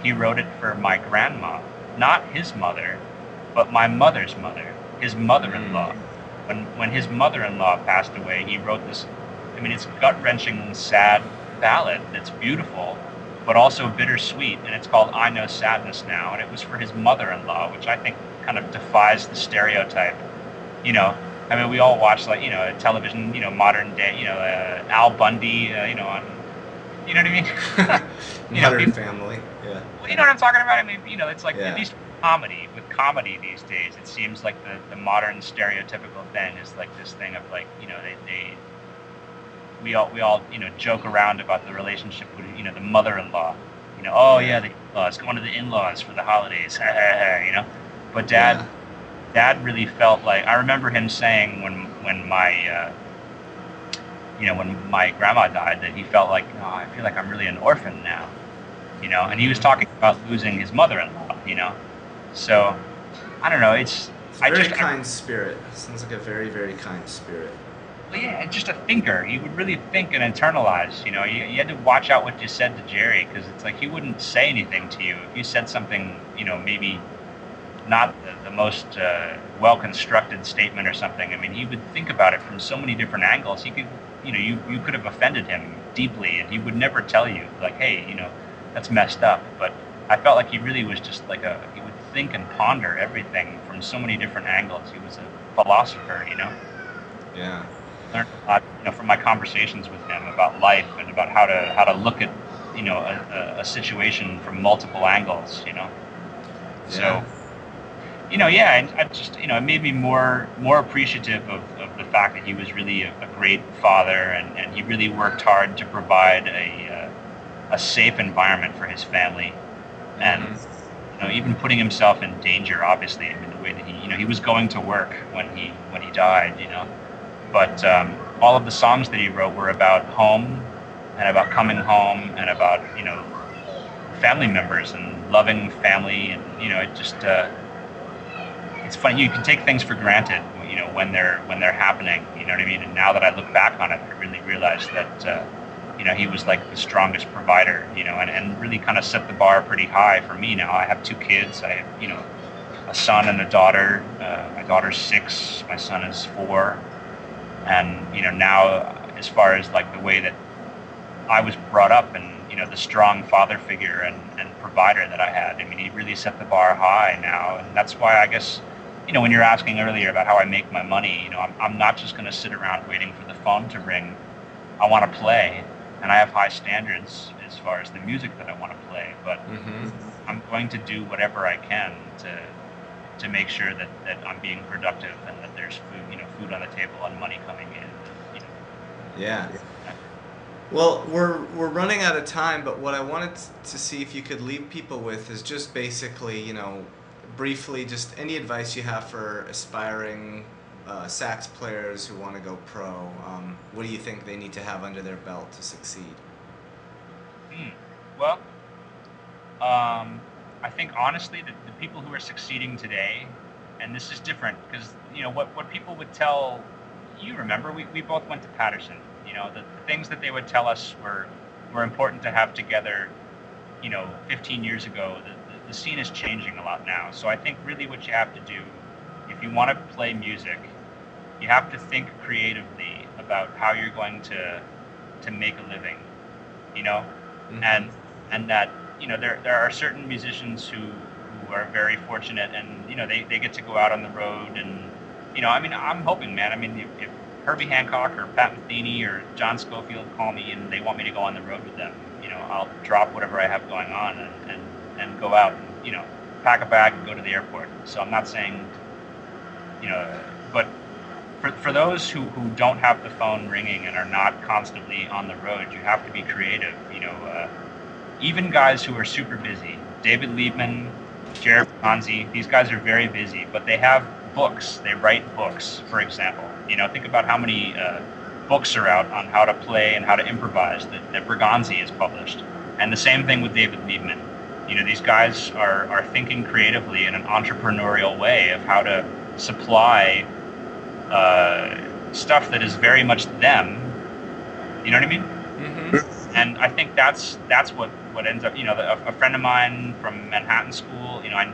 he wrote it for my grandma, not his mother, but my mother's mother, his mother-in-law. Mm. When when his mother-in-law passed away, he wrote this. I mean, it's gut-wrenching, sad ballad that's beautiful, but also bittersweet, and it's called "I Know Sadness Now," and it was for his mother-in-law, which I think kind of defies the stereotype. You know, I mean, we all watch like you know television, you know, modern day, you know, uh, Al Bundy, uh, you know, on, you know what I mean? you modern know, family. Yeah. Well, you know what I'm talking about? I mean, you know, it's like yeah. at least comedy. With comedy these days, it seems like the, the modern stereotypical thing is like this thing of like, you know, they, they we all we all you know joke around about the relationship with you know the mother-in-law. You know, oh yeah, the in-laws going to the in-laws for the holidays. you know, but dad, yeah. dad really felt like I remember him saying when when my uh, you know when my grandma died that he felt like oh, I feel like I'm really an orphan now you know, and he was talking about losing his mother-in-law, you know. So, I don't know. It's, it's a very just, kind I, spirit. Sounds like a very, very kind spirit. Well, yeah, just a thinker. He would really think and internalize. You know, you, you had to watch out what you said to Gerry because it's like he wouldn't say anything to you if you said something, you know, maybe not the, the most uh, well-constructed statement or something. I mean, he would think about it from so many different angles. He could, you know, you you could have offended him deeply, and he would never tell you, like, hey, you know that's messed up. But I felt like he really was just like a he would think and ponder everything from so many different angles. He was a philosopher, you know. Yeah. Learned a lot, you know, from my conversations with him about life and about how to how to look at you know a, a situation from multiple angles, you know. Yeah. So you know, yeah, and I just, you know, it made me more more appreciative of, of the fact that he was really a, a great father and, and he really worked hard to provide a, uh, a safe environment for his family, and mm-hmm. you know even putting himself in danger. Obviously, I mean the way that he you know he was going to work when he when he died. You know, but um, all of the songs that he wrote were about home and about coming home and about you know family members and loving family and you know it just uh, it's funny you can take things for granted you know when they're when they're happening you know what I mean and now that I look back on it I really realize that uh, you know he was like the strongest provider you know and, and really kind of set the bar pretty high for me. Now I have two kids. I have you know a son and a daughter. Uh, my daughter's six my son is four. And you know now as far as like the way that I was brought up and you know the strong father figure and, and provider that I had. I mean, he really set the bar high now, and that's why I guess you know when you're asking earlier about how I make my money, you know, I'm, I'm not just going to sit around waiting for the phone to ring. I want to play, and I have high standards as far as the music that I want to play. But mm-hmm. I'm going to do whatever I can to to make sure that, that I'm being productive and that there's food, you know, food on the table and money coming in. You know. Yeah. Well, we're we're running out of time, but what I wanted to see if you could leave people with is just basically, you know, briefly, just any advice you have for aspiring uh, sax players who want to go pro. Um, what do you think they need to have under their belt to succeed? Hmm. Well, um, I think honestly, the, the people who are succeeding today, and this is different because you know what what people would tell you. Remember, we, we both went to Paterson you know, the, the things that they would tell us were were important to have together. You know, 15 years ago, the, the, the scene is changing a lot now. So I think really what you have to do, if you want to play music, you have to think creatively about how you're going to to make a living. You know, mm-hmm. and and that you know there there are certain musicians who who are very fortunate and you know they, they get to go out on the road and you know I mean I'm hoping man I mean if, if Herbie Hancock or Pat Metheny or John Scofield call me and they want me to go on the road with them, you know, I'll drop whatever I have going on and, and, and go out and, you know, pack a bag and go to the airport. So I'm not saying, you know, but for, for those who, who don't have the phone ringing and are not constantly on the road, you have to be creative. You know, uh, even guys who are super busy, David Liebman, Jerry Bergonzi, these guys are very busy, but they have books. They write books, for example. You know, think about how many uh, books are out on how to play and how to improvise that, that Bergonzi has published. And the same thing with David Liebman. You know, these guys are, are thinking creatively in an entrepreneurial way of how to supply uh, stuff that is very much them. You know what I mean? Mm-hmm. And I think that's that's what, what ends up. You know, a, a friend of mine from Manhattan School. You know, I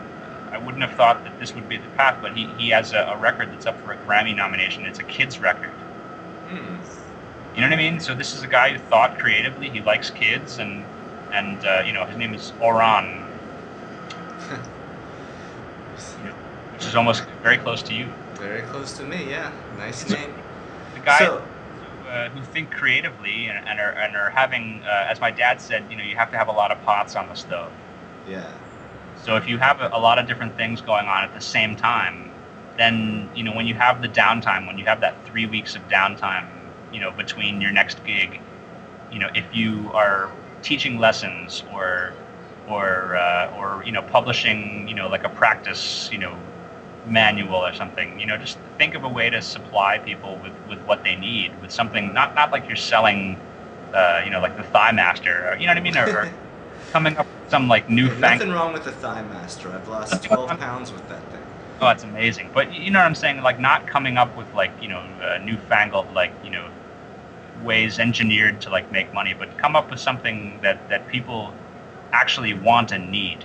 I wouldn't have thought that this would be the path, but he, he has a, a record that's up for a Grammy nomination. It's a kid's record. Hmm. You know what I mean? So this is a guy who thought creatively. He likes kids, and and uh, you know his name is Oran, which is almost very close to you. Very close to me, yeah. Nice so, name. The guy so, who, uh, who think creatively and, and, are and are having, uh, as my dad said, you know, you have to have a lot of pots on the stove. Yeah. So if you have a, a lot of different things going on at the same time, then you know when you have the downtime, when you have that three weeks of downtime, you know between your next gig, you know if you are teaching lessons or or uh, or you know publishing you know like a practice you know manual or something you know just think of a way to supply people with with what they need with something not not like you're selling uh, you know like the thigh master or, you know what i mean or, or coming up with some like new yeah, Nothing wrong with the Thigh Master. I've lost 12 pounds with that thing. Oh, it's amazing. But you know what I'm saying? Like not coming up with like you know uh, newfangled like you know ways engineered to like make money, but come up with something that that people actually want and need.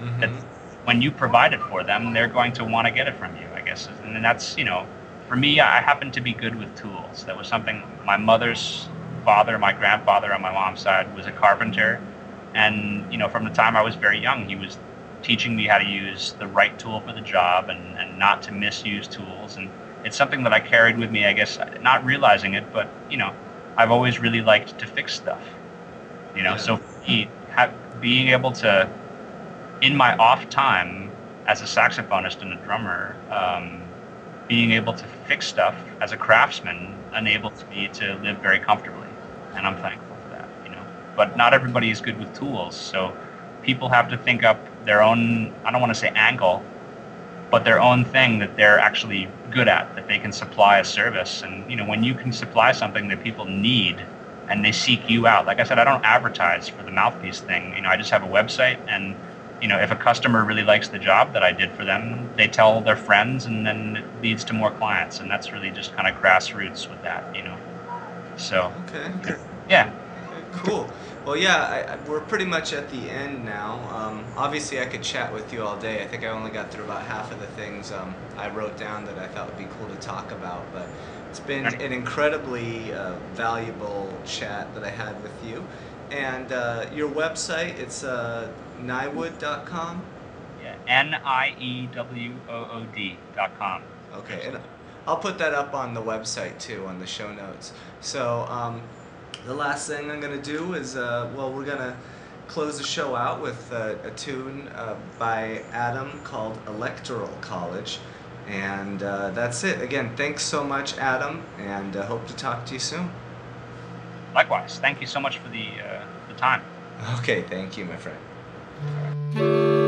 Mm-hmm. When you provide it for them, they're going to want to get it from you. I guess, and that's you know, for me, I happen to be good with tools. That was something my mother's father, my grandfather on my mom's side was a carpenter and you know, from the time I was very young, he was teaching me how to use the right tool for the job and, and not to misuse tools. And it's something that I carried with me, I guess, not realizing it, but you know, I've always really liked to fix stuff. You know, yeah. so he, have, being able to, in my off time as a saxophonist and a drummer, um, being able to fix stuff as a craftsman enables me to live very comfortably, and I'm thankful for that. You know, but not everybody is good with tools. So people have to think up their own, I don't want to say angle, but their own thing that they're actually good at, that they can supply a service. And, you know, when you can supply something that people need and they seek you out. Like I said, I don't advertise for the mouthpiece thing. You know, I just have a website, and you know, if a customer really likes the job that I did for them, they tell their friends, and then it leads to more clients, and that's really just kind of grassroots with that. You know, so Okay. yeah. Okay, Cool. Well, yeah, I, I, we're pretty much at the end now. Um, obviously, I could chat with you all day. I think I only got through about half of the things um, I wrote down that I thought would be cool to talk about. But it's been an incredibly uh, valuable chat that I had with you. And uh, your website, it's uh, niewood.com. Yeah. N I E W O O D dot com. Okay, and I'll put that up on the website too, on the show notes. So um, the last thing I'm gonna do is, uh, well, we're gonna close the show out with uh, a tune uh, by Adam called Electoral College. And uh, that's it. Again, thanks so much, Adam, and uh, hope to talk to you soon. Likewise. Thank you so much for the uh, the time. Okay, thank you, my friend. Música